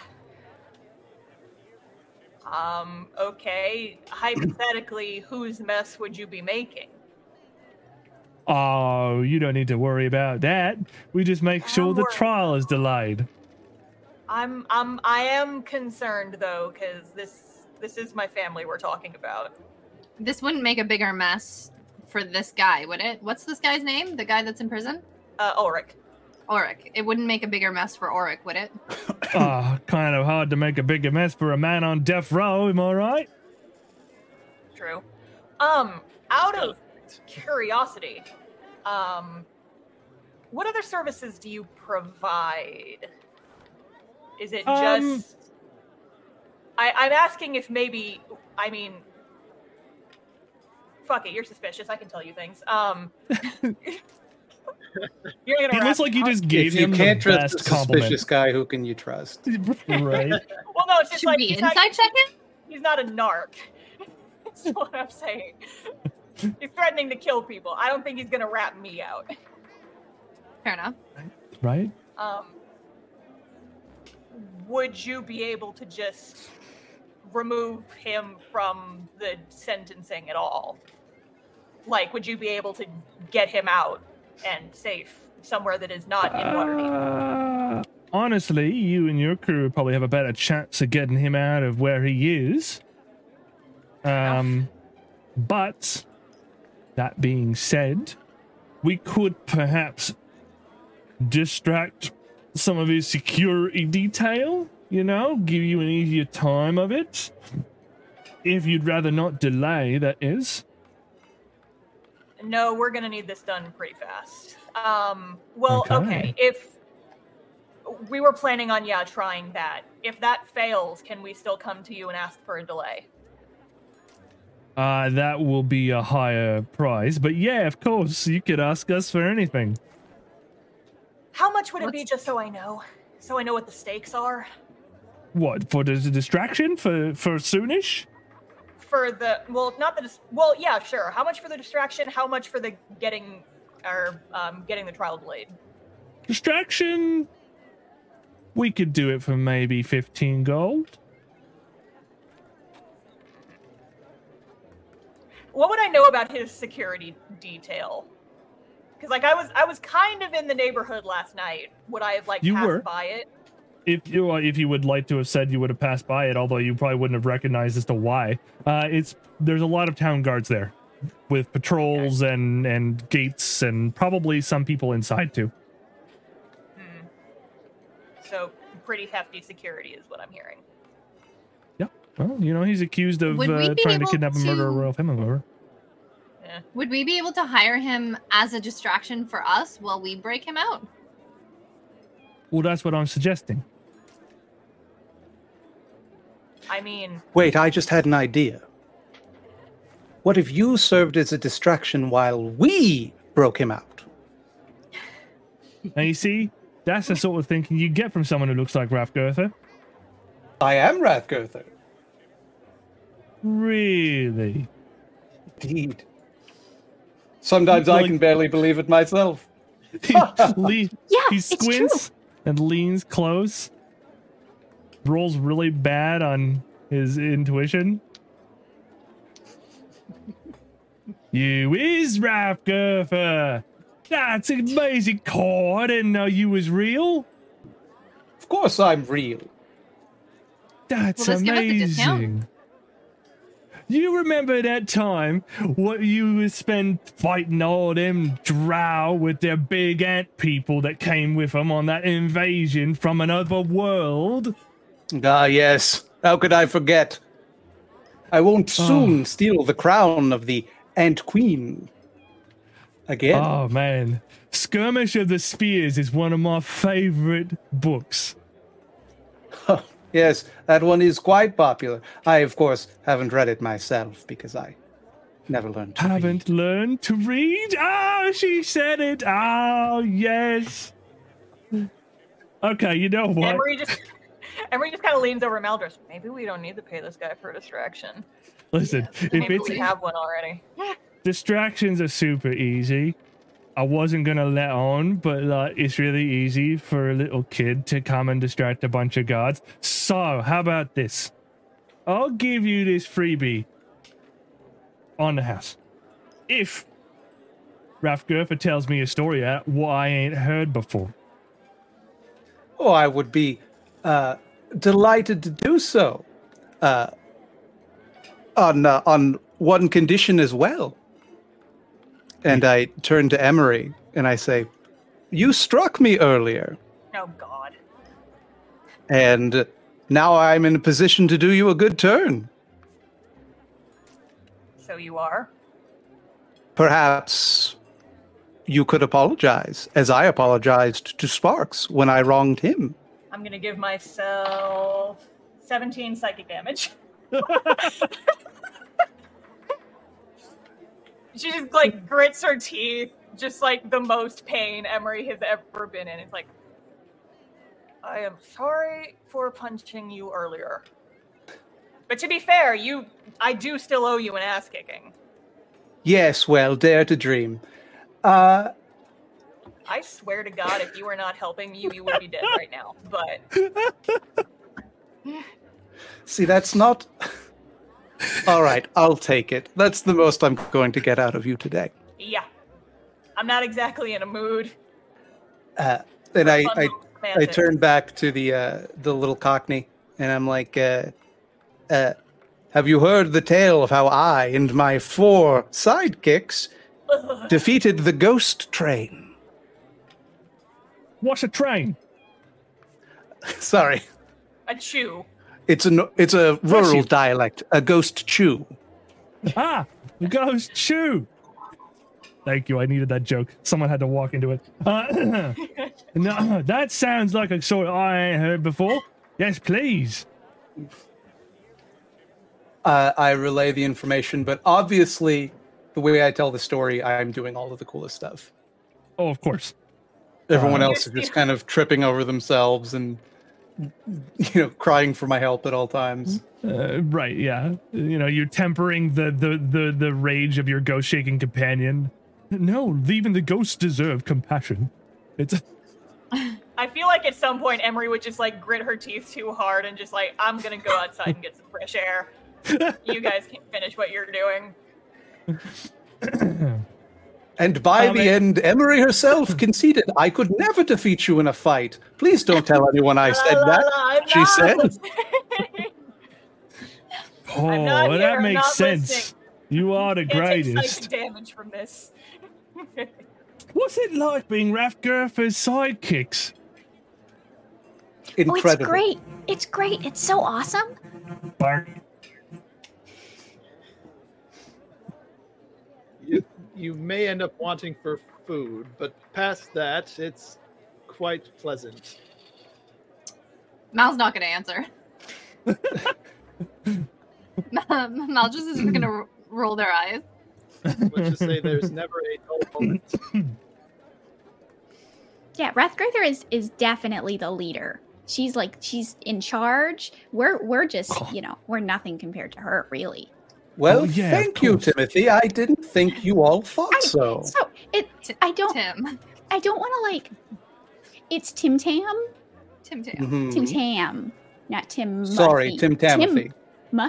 Um, okay. Hypothetically, whose mess would you be making? Oh, you don't need to worry about that. We just make sure the trial is delayed. I'm I'm I am concerned though, because this this is my family we're talking about. This wouldn't make a bigger mess for this guy, would it? What's this guy's name? The guy that's in prison? Uh Ulrich. Auric. It wouldn't make a bigger mess for Auric, would it? Ah, kind of hard to make a bigger mess for a man on death row, am I right? True. Um, out of curiosity, um, what other services do you provide? Is it Um, just? I, I'm asking if maybe. I mean, fuck it. You're suspicious. I can tell you things. Um, you're gonna. It looks like you just gave If you him can't the trust a best compliment. suspicious guy, who can you trust? right. Well, no, it's just Should like we he's inside not, check him? he's not a narc. That's what I'm saying. He's threatening to kill people. I don't think he's gonna rat me out. Fair enough. Right? Um, would you be able to just remove him from the sentencing at all? Like, would you be able to get him out and safe somewhere that is not in Waterdeep? Uh, honestly, you and your crew probably have a better chance of getting him out of where he is. Um, but that being said, we could perhaps distract some of his security detail. You know, give you an easier time of it. If you'd rather not delay, that is. No, we're gonna need this done pretty fast. Um, well, Okay. okay. If we were planning on yeah trying that, if that fails, can we still come to you and ask for a delay? Uh, that will be a higher price. But yeah, of course, you could ask us for anything. How much would it be, just so I know? So I know what the stakes are What for the distraction for for soonish? For the well, not the dis- well, yeah, sure. How much for the distraction? How much for the getting or um, getting the trial delayed? Distraction. We could do it for maybe fifteen gold. What would I know about his security detail? Because like I was, I was kind of in the neighborhood last night. Would I have like You passed were. by it? If you if you would like to have said you would have passed by it, although you probably wouldn't have recognized as to why. Uh, it's there's a lot of town guards there, with patrols and and gates and probably some people inside too. Hmm. So pretty hefty security is what I'm hearing. Yeah. Well, you know he's accused of uh, trying to able kidnap and murder a to- royal family member. Yeah. Would we be able to hire him as a distraction for us while we break him out? Well, that's what I'm suggesting. I mean, Wait, I just had an idea. What if you served as a distraction while we broke him out? and you see, that's the sort of thinking you get from someone who looks like Ralph Goethe. I am Rathgurther. Really? Indeed. Sometimes I Like- can barely believe it myself. He, le- Yeah, he it's true. squints and leans close. Rolls really bad on his intuition. You is Rathgurfer. That's an amazing car. I didn't know you was real. Of course I'm real. That's Well, just give us a amazing. You remember that time what you would spend fighting all them drow with their big ant people that came with them on that invasion from another world? Ah, yes. How could I forget? I won't soon steal the crown of the Ant Queen. Again. Oh man, Skirmish of the Spears is one of my favorite books. Yes, that one is quite popular. I, of course, haven't read it myself because I never learned to read. Haven't learned to read? Oh, she said it. Oh, yes. Okay, you know what? Emery just Emery just kind of leans over Maldris. Maybe we don't need to pay this guy for a distraction. Listen, if Maybe it's we have one already. distractions are super easy. I wasn't gonna let on, but like it's really easy for a little kid to come and distract a bunch of guards. So, how about this? I'll give you this freebie on the house. If Ralph Gurfa tells me a story out what I ain't heard before. Oh, I would be uh, delighted to do so. Uh, on uh, on one condition as well. And I turn to Emery and I say, "You struck me earlier, Oh God. and now I'm in a position to do you a good turn. So you are? Perhaps you could apologize, as I apologized to Sparks when I wronged him." I'm gonna give myself 17 psychic damage. she just like grits her teeth, just like the most pain Emery has ever been in. It's like, I am sorry for punching you earlier. But to be fair, you, I do still owe you an ass kicking. Yes, well, dare to dream. Uh, I swear to God, if you were not helping me, you would be dead right now. But See, that's not. All right, I'll take it. That's the most I'm going to get out of you today. yeah, I'm not exactly in a mood. Uh, and I, I, I turn back to the uh, the little cockney, and I'm like, uh, uh, "Have you heard the tale of how I and my four sidekicks defeated the ghost train?" What's a train? Sorry, A chew. It's a it's a rural you. dialect, a ghost chew. Ah, ghost chew. Thank you. I needed that joke. Someone had to walk into it. Uh, no, that sounds like a story I ain't heard before. Yes, please. uh, I relay the information, but obviously, the way I tell the story, I'm doing all of the coolest stuff. Oh, of course. Everyone Uh, else is just kind of tripping over themselves and, you know, crying for my help at all times. Uh, right. Yeah. You know, you're tempering the the the the rage of your ghost shaking companion. No, even the ghosts deserve compassion. It's I feel like at some point Emery would just like grit her teeth too hard and just like, I'm gonna go outside and get some fresh air. You guys can finish what you're doing. And by the end, Emery herself conceded, I could never defeat you in a fight. Please don't tell anyone I said La, la, that. I'm She not said. oh, I'm not here, that I'm makes not sense. listening. You are the Can't take greatest. damage from this. What's it like being Raf Gurfa's sidekicks? Incredible. Oh, it's great. It's great. It's so awesome. Bark. You you may end up wanting for food, but past that, it's quite pleasant. Mal's not going to answer. Mal just is going to r- roll their eyes. Let's just say there's never a dull moment. Yeah, Rathgurther is is definitely the leader. she's like she's in charge. We're we're just Oh. you know we're nothing compared to her, really. Well, Oh, yeah, thank you. Timothy. I didn't think you all thought I- so. So it I don't Tim. I don't want to like. It's Tim Tam, Tim Tam. Mhm. Tim Tam, not Tim. Sorry, Muffy. Tim Tamothy. Mu-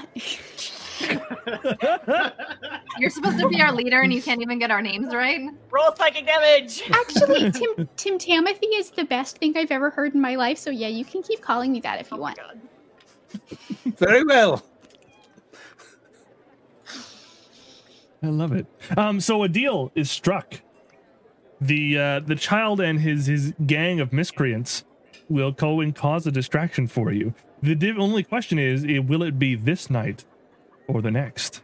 You're supposed to be our leader and you can't even get our names right. Roll psychic damage. Actually, Tim Tim Tamothy is the best thing I've ever heard in my life. So yeah, you can keep calling me that if you Oh my want. god. Very well. I love it. Um, so a deal is struck. The uh, the child and his his gang of miscreants will go and cause a distraction for you. The div- only question is, will it be this night or the next?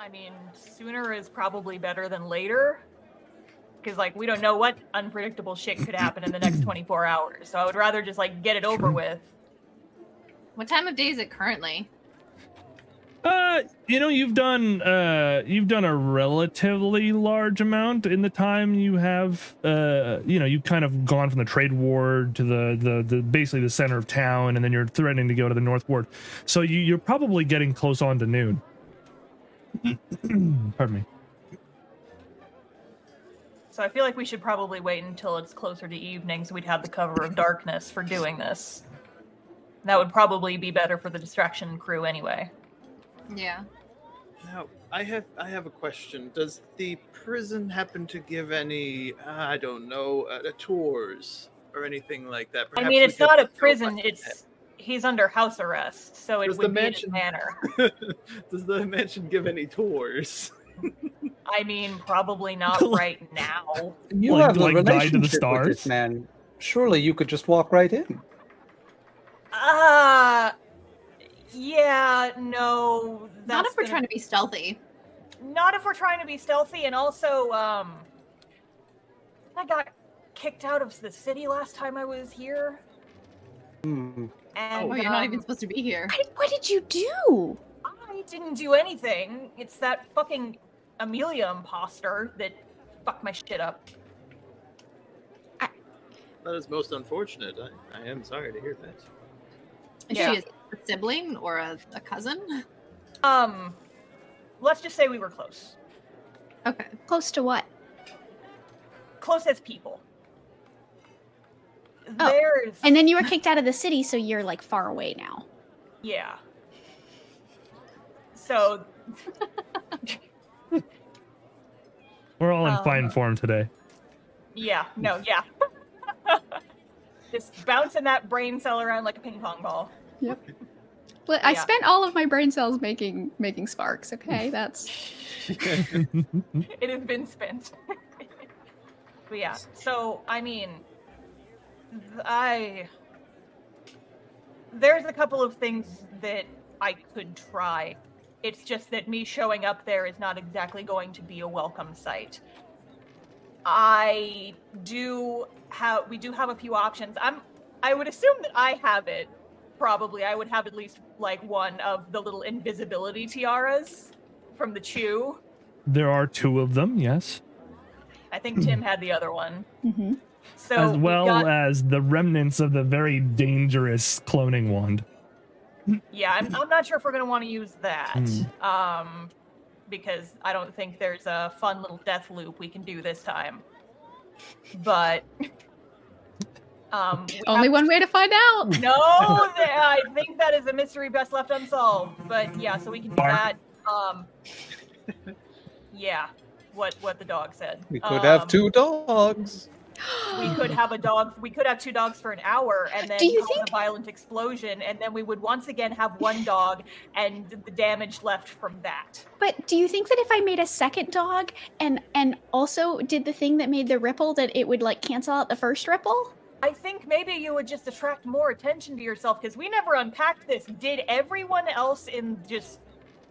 I mean, sooner is probably better than later. Because, like, we don't know what unpredictable shit could happen in the next 24 hours. So I would rather just, like, get it over True. with. What time of day is it currently? Uh, you know, you've done uh, you've done a relatively large amount in the time you have. Uh, you know, you've kind of gone from the trade ward to the the, the basically the center of town, and then you're threatening to go to the north ward. So you, you're probably getting close on to noon. Pardon me. So I feel like we should probably wait until it's closer to evening so we'd have the cover of darkness for doing this. That would probably be better for the distraction crew anyway. Yeah. Now, I have I have a question. Does the prison happen to give any I don't know uh, tours or anything like that? I mean, it's not a prison, by- it's he's under house arrest, so it Does the would be in his mansion- manor. Does the mansion give any tours? I mean, probably not right now. You Like- have a like Guide to the relationship with Stars? this man. Surely you could just walk right in. Uh yeah, no. Not if we're trying to be stealthy. not if we're trying to be stealthy and also um I got kicked out of the city last time I was here. Hmm. And Oh, you're not um, even supposed to be here. What, what did you do? I didn't do anything. It's that fucking Amelia imposter that fucked my shit up. That is most unfortunate. I, I am sorry to hear that. Yeah. she a sibling or a, a cousin? Um let's just say we were close. Okay. Close to what? Close as people. Oh, There's And then you were kicked out of the city, so you're like far away now. Yeah. So We're all in Um, fine form today. yeah, no, yeah. Just bouncing that brain cell around like a ping pong ball. But I Yeah. spent all of my brain cells making making sparks. Okay, that's It has been spent. but yeah, so I mean, I there's a couple of things that I could try. It's just that me showing up there is not exactly going to be a welcome sight. I do have we do have a few options. I'm I would assume that I have it. Probably I would have at least like one of the little invisibility tiaras from the Chew. There are two of them, yes, I think Tim had the other one. mhm. So as we've well got- as the remnants of the very dangerous cloning wand. yeah, I'm, I'm not sure if we're gonna want to use that, Hmm. um, because I don't think there's a fun little death loop we can do this time. But um, only have- one way to find out. No, I think that is a mystery best left unsolved. But yeah, so we can do Bark. that. Um, yeah, what what the dog said. We could have Um, two dogs. we could have a dog we could have two dogs for an hour and then Do you cause think- a violent explosion and then we would once again have one dog and the damage left from that But do you think that if I made a second dog and and also did the thing that made the ripple that it would like cancel out the first ripple? I think maybe you would just attract more attention to yourself because we never unpacked this did everyone else in just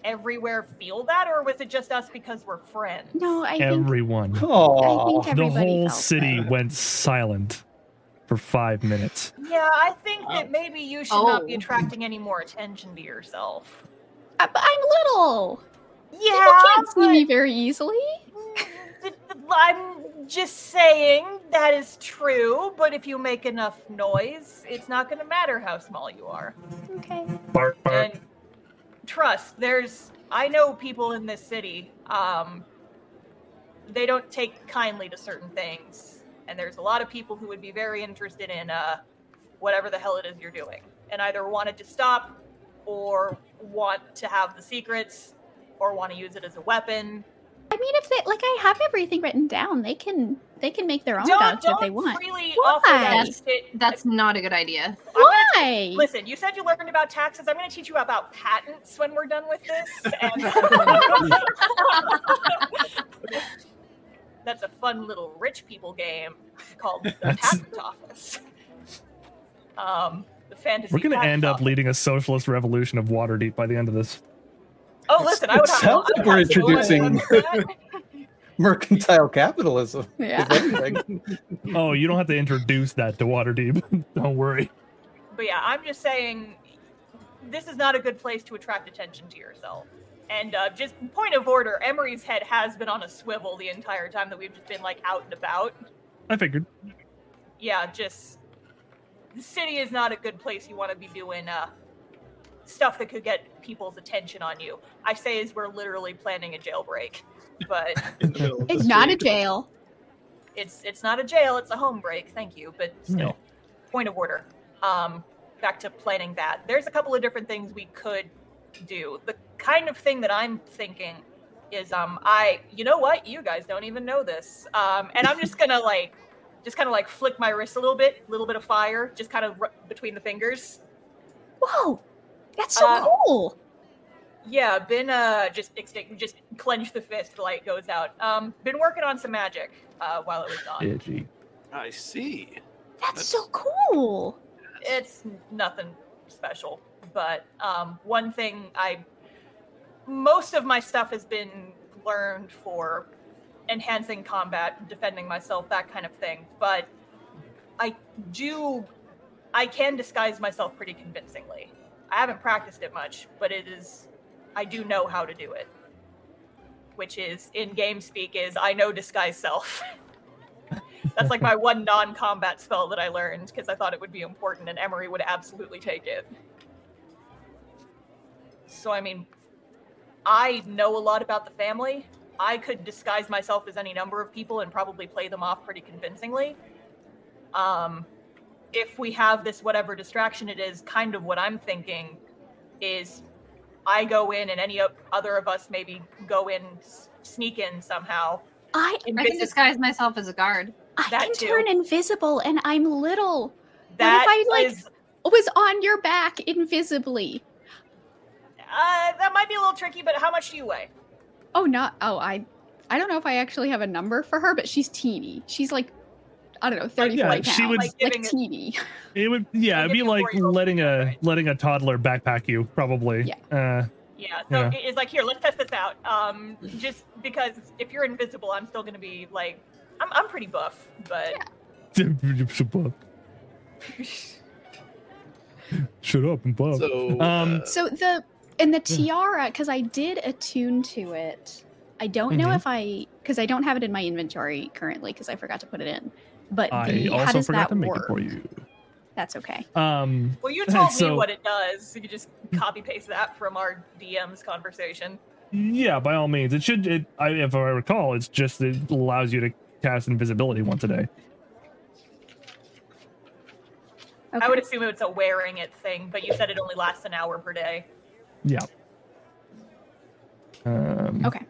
everywhere feel that or was it just us because we're friends No, I think Everyone. I Oh, think The whole felt city that. went silent for five minutes. yeah i think that maybe you should not be Oh. attracting any more attention to yourself Uh, but I'm little. yeah People can't see me very easily. Th- th- I'm just saying that is true, but if you make enough noise, it's not going to matter how small you are. Okay. Bark, bark. And trust, there's I know people in this city. Um, they don't take kindly to certain things, and there's a lot of people who would be very interested in uh, whatever the hell it is you're doing, and either wanted to stop, or want to have the secrets, or want to use it as a weapon. I mean, if they like, I have everything written down. They can they can make their own Don't, dogs if don't they want. freely Why? that That's- That's not a good idea. I'm gonna Why? Listen, you said you learned about taxes. I'm going to teach you about patents when we're done with this. And that's a fun little rich people game called the That's- Patent Office. Um, the fantasy. We're gonna patent end up leading a socialist revolution of Waterdeep by the end of this. Oh, listen, I would It sounds like we're have to go introducing- Mercantile capitalism. Yeah. Oh, you don't have to introduce that to Waterdeep. don't worry. But yeah, I'm just saying, this is not a good place to attract attention to yourself. And uh, just point of order, Emery's head has been on a swivel the entire time that we've just been like out and about. I figured. yeah, just the city is not a good place you want to be doing uh stuff that could get people's attention on you. I say as we're literally planning a jailbreak, but in the middle of the It's not a jail. it's it's not a jail, it's a home break. Thank you, but still, Yeah. point of order. Um, back to planning that. There's a couple of different things we could do. The kind of thing that I'm thinking is um I you know what you guys don't even know this um and I'm just gonna like just kind of like flick my wrist a little bit, a little bit of fire, just kind of r- between the fingers. Whoa, that's so Uh, cool. Yeah, been uh just just clench the fist, the light goes out. Um, been working on some magic uh while it was on. Itchy. I see. That's so cool. It's nothing special, but um, one thing I most of my stuff has been learned for enhancing combat, defending myself, that kind of thing. But I do, I can disguise myself pretty convincingly. I haven't practiced it much, but it is, I do know how to do it. Which is, in game speak, is I know disguise self. That's like my one non-combat spell that I learned because I thought it would be important, and Emery would absolutely take it. So I mean, I know a lot about the family. I could disguise myself as any number of people and probably play them off pretty convincingly. Um, if we have this whatever distraction it is, kind of what I'm thinking is I go in and any other of us maybe go in, sneak in somehow. I I can disguise myself as a guard. I That can too. turn invisible, and I'm little. That I, like, is- Was on your back invisibly. uh, that might be a little tricky, but how much do you weigh? Oh, not. Oh, I. I don't know if I actually have a number for her, but she's teeny. She's like, I don't know, 30, Yeah, 40 she pounds. would- like, Like giving it- teeny. It would yeah, it'd be like letting a right. letting a toddler backpack you, probably. Yeah. Uh Yeah, so Yeah. it's like here, let's test this out. Um, just because if you're invisible, I'm still gonna be like, I'm I'm pretty buff, but Shut up and buff. So, Um, uh, So the and the tiara, because I did attune to it. I don't know Mhm. if I because I don't have it in my inventory currently because I forgot to put it in. But I the, how also does forgot that to make work? it for you. That's okay. Um well, you told So- me what it does. You could just copy paste that from our DM's conversation. yeah, by all means. It should it I, if I recall, it's just it allows you to cast invisibility once a day. Okay. I would assume it's a wearing it thing, but you said it only lasts an hour per day. Yeah. Um, Okay.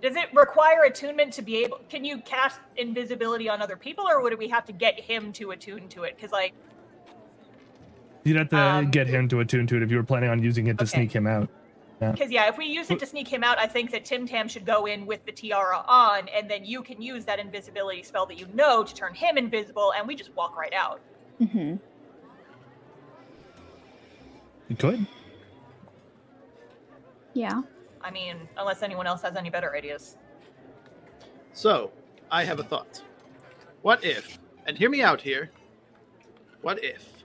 Does it require attunement to be able? Can you cast invisibility on other people, or would we have to get him to attune to it? Because like, You'd have to Um, get him to attune to it if you were planning on using it to Okay. sneak him out. Because yeah, if we use it to sneak him out, I think that Tim Tam should go in with the tiara on, and then you can use that invisibility spell that you know to turn him invisible, and we just walk right out. Mm-hmm. You could. Yeah. I mean, unless anyone else has any better ideas. so I have a thought. What if, and hear me out here, what if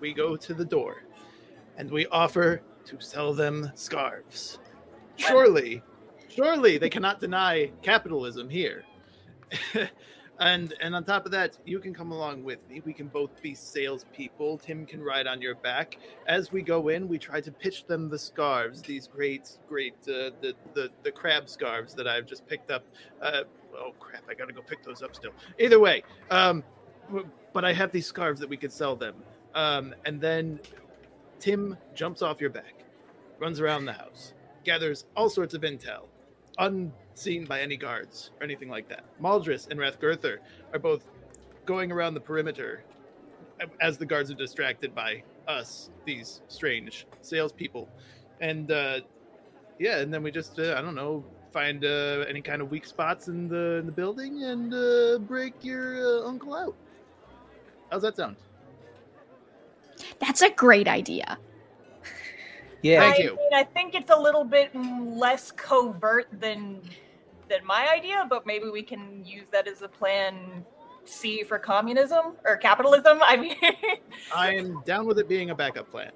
we go to the door and we offer to sell them scarves? Surely, surely they cannot deny capitalism here. and and on top of that, you can come along with me. We can both be salespeople. Tim can ride on your back. As we go in, we try to pitch them the scarves, these great, great, uh, the the the crab scarves that I've just picked up. Uh, oh crap! I gotta go pick those up still. Either way, um, but I have these scarves that we could sell them. Um, and then Tim jumps off your back, runs around the house, gathers all sorts of intel, unseen by any guards or anything like that. Maldris and Rathgurther are both going around the perimeter as the guards are distracted by us, these strange salespeople. And uh, yeah, and then we just, uh, I don't know, find uh, any kind of weak spots in the, in the building and uh, break your uh, uncle out. How's that sound? That's a great idea. Yeah. Thank I you. mean, I think it's a little bit less covert than than my idea, but maybe we can use that as a plan C for communism or capitalism. I mean, I am down with it being a backup plan.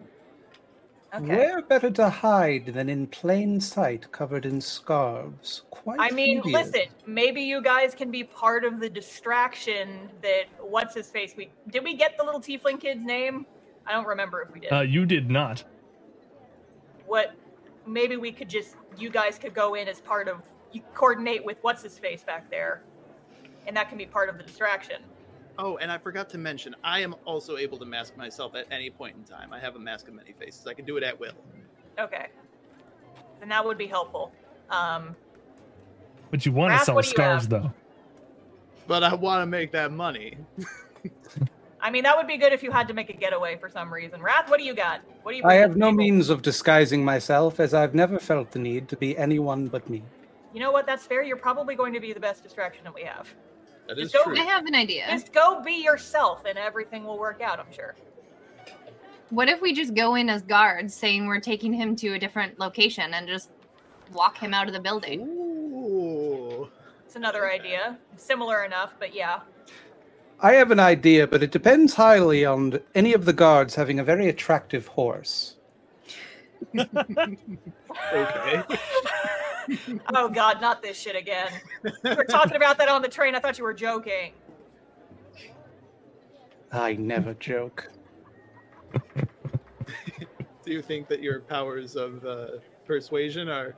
okay. Where better to hide than in plain sight, covered in scarves? Quite. I mean, devious. listen, maybe you guys can be part of the distraction that what's his face? We did we get the little tiefling kid's name? I don't remember if we did. Uh, you did not. what maybe we could just you guys could go in as part of you coordinate with what's his face back there. And that can be part of the distraction. Oh, and I forgot to mention, I am also able to mask myself at any point in time. I have a mask of many faces. I can do it at will. Okay. Then that would be helpful. Um But you want to sell what do scarves, though. But I want to make that money. I mean that would be good if you had to make a getaway for some reason. Rath, what do you got? What do you I have no table? means of disguising myself, as I've never felt the need to be anyone but me. You know what? That's fair. You're probably going to be the best distraction that we have. That Just is don't- true. I have an idea. Just go be yourself and everything will work out, I'm sure. What if we just go in as guards, saying we're taking him to a different location, and just walk him out of the building? Ooh. It's another idea. Similar enough, but yeah. I have an idea, but it depends highly on any of the guards having a very attractive horse. Okay. oh god, not this shit again. We were talking about that on the train. I thought you were joking. I never joke. Do you think that your powers of uh, persuasion are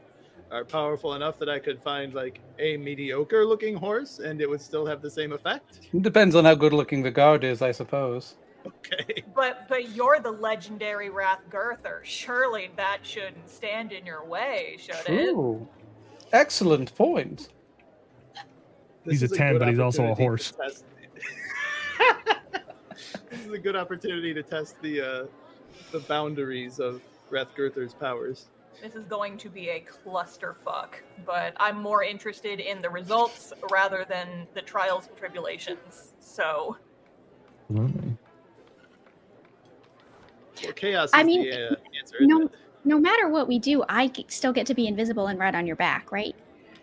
are powerful enough that I could find like a mediocre looking horse and it would still have the same effect? It depends on how good looking the guard is, I suppose. Okay. But but you're the legendary Rathgurther. Surely that shouldn't stand in your way, should it? True. Excellent point. He's a 10, good but he's also a horse. this is a good opportunity to test the uh, the boundaries of Rathgurther's powers. This is going to be a clusterfuck, but I'm more interested in the results rather than the trials and tribulations. So. Well, chaos is I mean, the uh, answer. isn't no- it? No matter what we do, I still get to be invisible and ride on your back, right?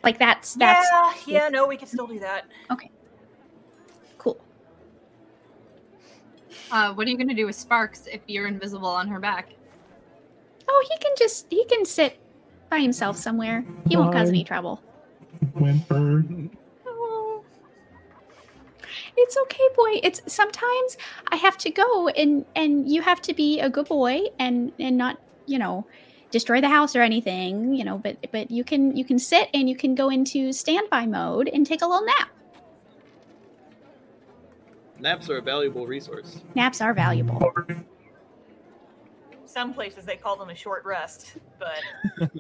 Like that's that's yeah, yeah, no, we can still do that. Okay, cool. Uh, what are you going to do with Sparks if you're invisible on her back? Oh, he can just he can sit by himself somewhere. He won't cause any trouble. Whimper. Oh. It's okay, boy. It's sometimes I have to go and and you have to be a good boy and and not, you know, destroy the house or anything, you know, but but you can you can sit and you can go into standby mode and take a little nap. Naps are a valuable resource. Naps are valuable. Some places they call them a short rest, but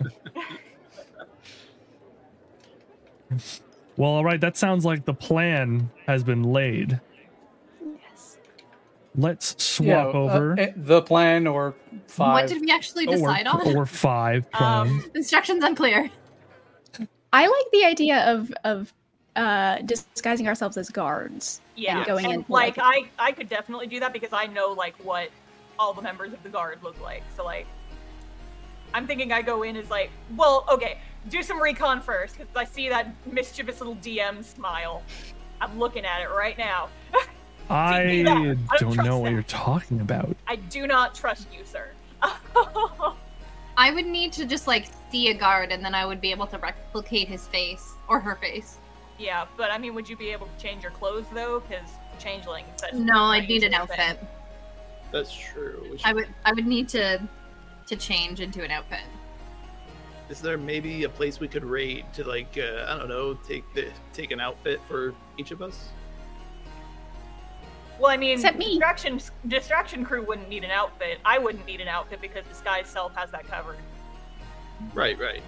Well, all right. That sounds like the plan has been laid. Yes. Let's swap Yeah, uh, over. eh, the plan or five. What did we actually or, decide on? or five Um. Instructions unclear. I like the idea of of uh disguising ourselves as guards. yeah, going and in like like- I I could definitely do that because I know like what all the members of the guard look like. So like, I'm thinking I go in as like, well, okay, do some recon first because I see that mischievous little DM smile. I'm looking at it right now. I me don't don't know what that. you're talking about. I do not trust you, sir. I would need to just like see a guard, and then I would be able to replicate his face or her face. Yeah, but I mean, would you be able to change your clothes though? Because changeling. is No, I'd need an strange thing. outfit. That's true. We I would I would need to to change into an outfit. Is there maybe a place we could raid to like uh, I don't know take the take an outfit for each of us? Well, I mean, Except me. distraction distraction crew wouldn't need an outfit. I wouldn't need an outfit because disguise self has that covered. Right, right.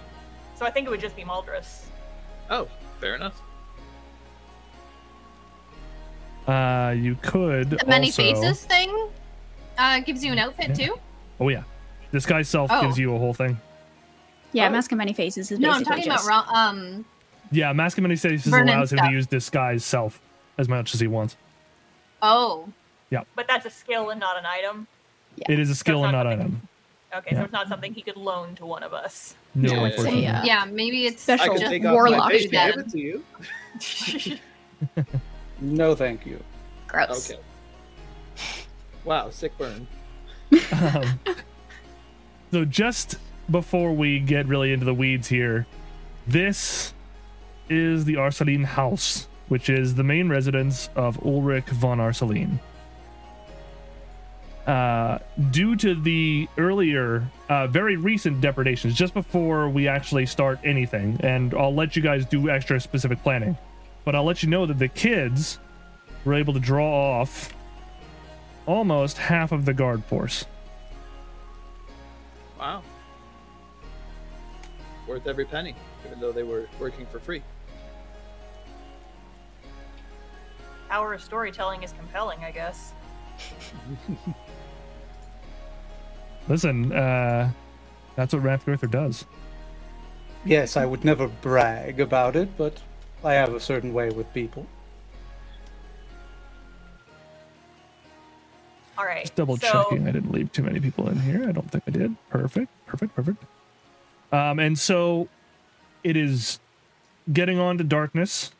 So I think it would just be Maldrus. Oh, fair enough. Uh, you could The many also- faces thing uh, gives you an outfit Yeah. too. Oh yeah, disguise self Oh. gives you a whole thing. Yeah, Oh. Mask of Many Faces is No, I'm talking just... about Ra- um. Yeah, mask of many faces Vernon allows him stuff. to use disguise self as much as he wants. Oh, Yeah. But that's a skill and not an item. It is a skill and not an item. Okay, Yeah. so it's not something he could loan to one of us. No, Yeah, unfortunately. yeah. yeah, maybe it's Special I can just take off warlock my then. give it to you. No, thank you. Gross. Okay. Wow, sick burn. Um, so just before we get really into the weeds here, this is the Arsaline house, which is the main residence of Ulrich von Arsaline. Uh, due to the earlier, uh, very recent depredations, just before we actually start anything, and I'll let you guys do extra specific planning, but I'll let you know that the kids were able to draw off almost half of the guard force. Wow. Worth every penny, even though they were working for free. Power of storytelling is compelling, I guess. Listen, uh, that's what Rathgurther does. Yes, I would never brag about it, but I have a certain way with people. All right. Just double so, checking. I didn't leave too many people in here. I don't think I did. Perfect, perfect, perfect. Um, and so it is getting on to darkness,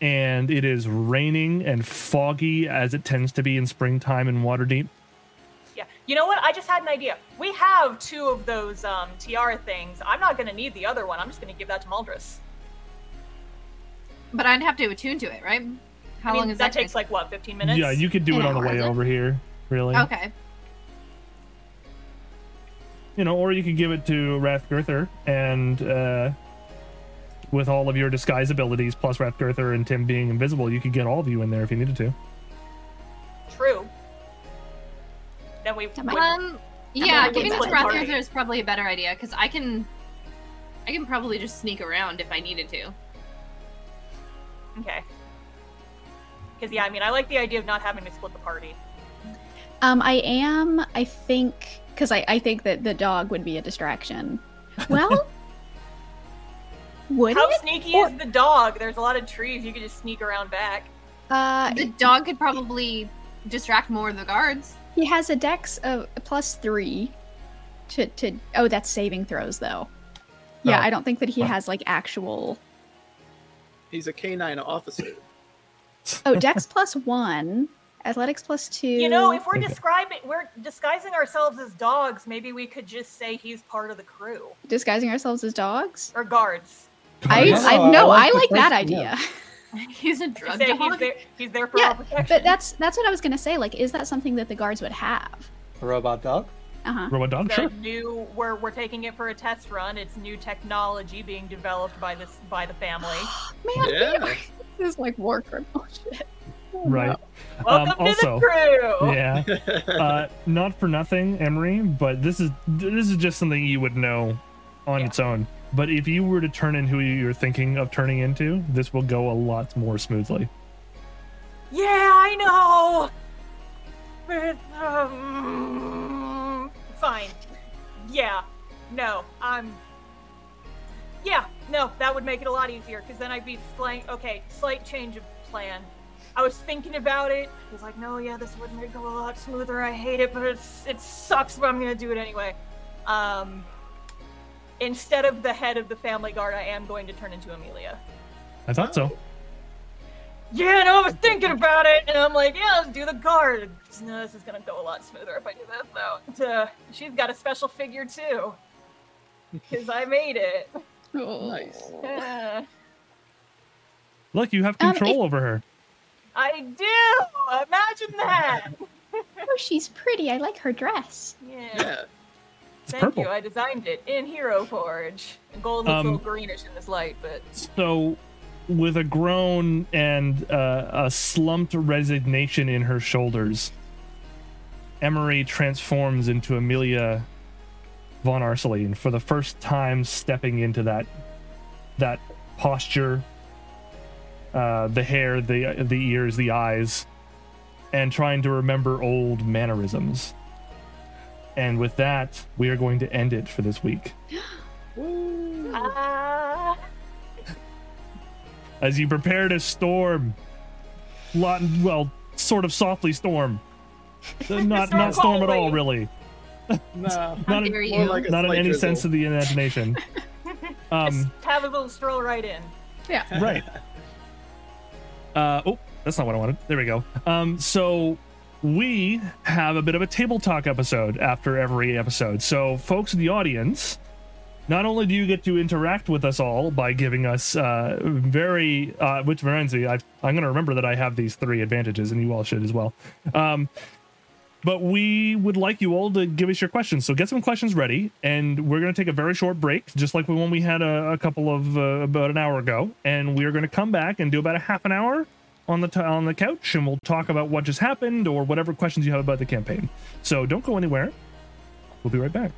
and it is raining and foggy as it tends to be in springtime in Waterdeep. Yeah. You know what? I just had an idea. We have two of those um, tiara things. I'm not going to need the other one. I'm just going to give that to Maldrus. But I'd have to attune to it, right? How I mean, long is that that? takes like what, 15 minutes? Yeah, you could do An it on the hour, way over here, really. Okay. You know, or you could give it to Rathgurther and uh, with all of your disguise abilities plus Rathgurther and Tim being invisible, you could get all of you in there if you needed to. True. Then we. That might- would- Um. Yeah, we giving it split to the is probably a better idea because I can, I can probably just sneak around if I needed to. Okay. Because yeah, I mean, I like the idea of not having to split the party. Um, I am, I think, because I, I think that the dog would be a distraction. Well, would How it? sneaky Or- is the dog? There's a lot of trees. You could just sneak around back. Uh, The dog could probably distract more of the guards. he has a dex of plus three to, to, oh, that's saving throws though. Yeah, Oh. I don't think that he Wow. has like actual, He's a canine officer. oh, dex plus one, athletics plus two. You know, if we're describing, we're disguising ourselves as dogs. Maybe we could just say he's part of the crew disguising ourselves as dogs. or guards. I, Oh, I I no, like I like that idea. He's a drug say he's dog. there. He's there for Yeah, our protection. But that's that's what I was gonna say. Like, is that something that the guards would have? A robot dog? Uh huh. Robot dog, the sure. new. We're we're taking it for a test run. It's new technology being developed by this by the family. Man, Yeah. this is like war criminal shit. Oh, Right. no. Welcome Um, to also- the crew. Yeah. Uh, not for nothing, Emery, but this is this is just something you would know on Yeah. its own. But if you were to turn in who you're thinking of turning into, this will go a lot more smoothly. Yeah, I know. Um, fine. Yeah. No, I'm. Yeah, no, that would make it a lot easier because then I'd be slang. Okay, slight change of plan. I was thinking about it. I was like, no, yeah, this would make it a lot smoother. I hate it, but it's it sucks, but I'm gonna do it anyway. Um, instead of the head of the family guard, I am going to turn into Amelia. I thought so. Yeah, no, I was thinking about it, and I'm like, yeah, let's do the guard. No, this is gonna go a lot smoother if I do this, though. Uh, she's got a special figure too, because I made it. Nice. Uh, Look, you have Um, control it- over her. I do. Imagine that. Oh, she's pretty. I like her dress. Yeah. Yeah. Thank purple. you. I designed it in Hero Forge. The gold looks Um, a little greenish in this light, but So, with a groan and uh, a slumped resignation in her shoulders, Emery transforms into Amelia von Arceline for the first time, stepping into that that posture, uh, the hair, the the ears, the eyes, and trying to remember old mannerisms. And with that, we are going to end it for this week. ah, as you prepare to storm. Lot, well, sort of softly storm. Not Storm not storm at all, really. No. Not in, you? like not in any drizzle. sense of the imagination. just Um, have a little stroll right in. Yeah. right. Uh, oh, that's not what I wanted. There we go. Um, so we have a bit of a table talk episode after every episode. So, folks in the audience, not only do you get to interact with us all by giving us uh, very, uh, which reminds I, I'm going to remember that I have these three advantages, and you all should as well. Um, but we would like you all to give us your questions. So get some questions ready, and we're going to take a very short break, just like when we had a, a couple of uh, about an hour ago, and we are going to come back and do about a half an hour on the t- on the couch, and we'll talk about what just happened or whatever questions you have about the campaign. So don't go anywhere. We'll be right back.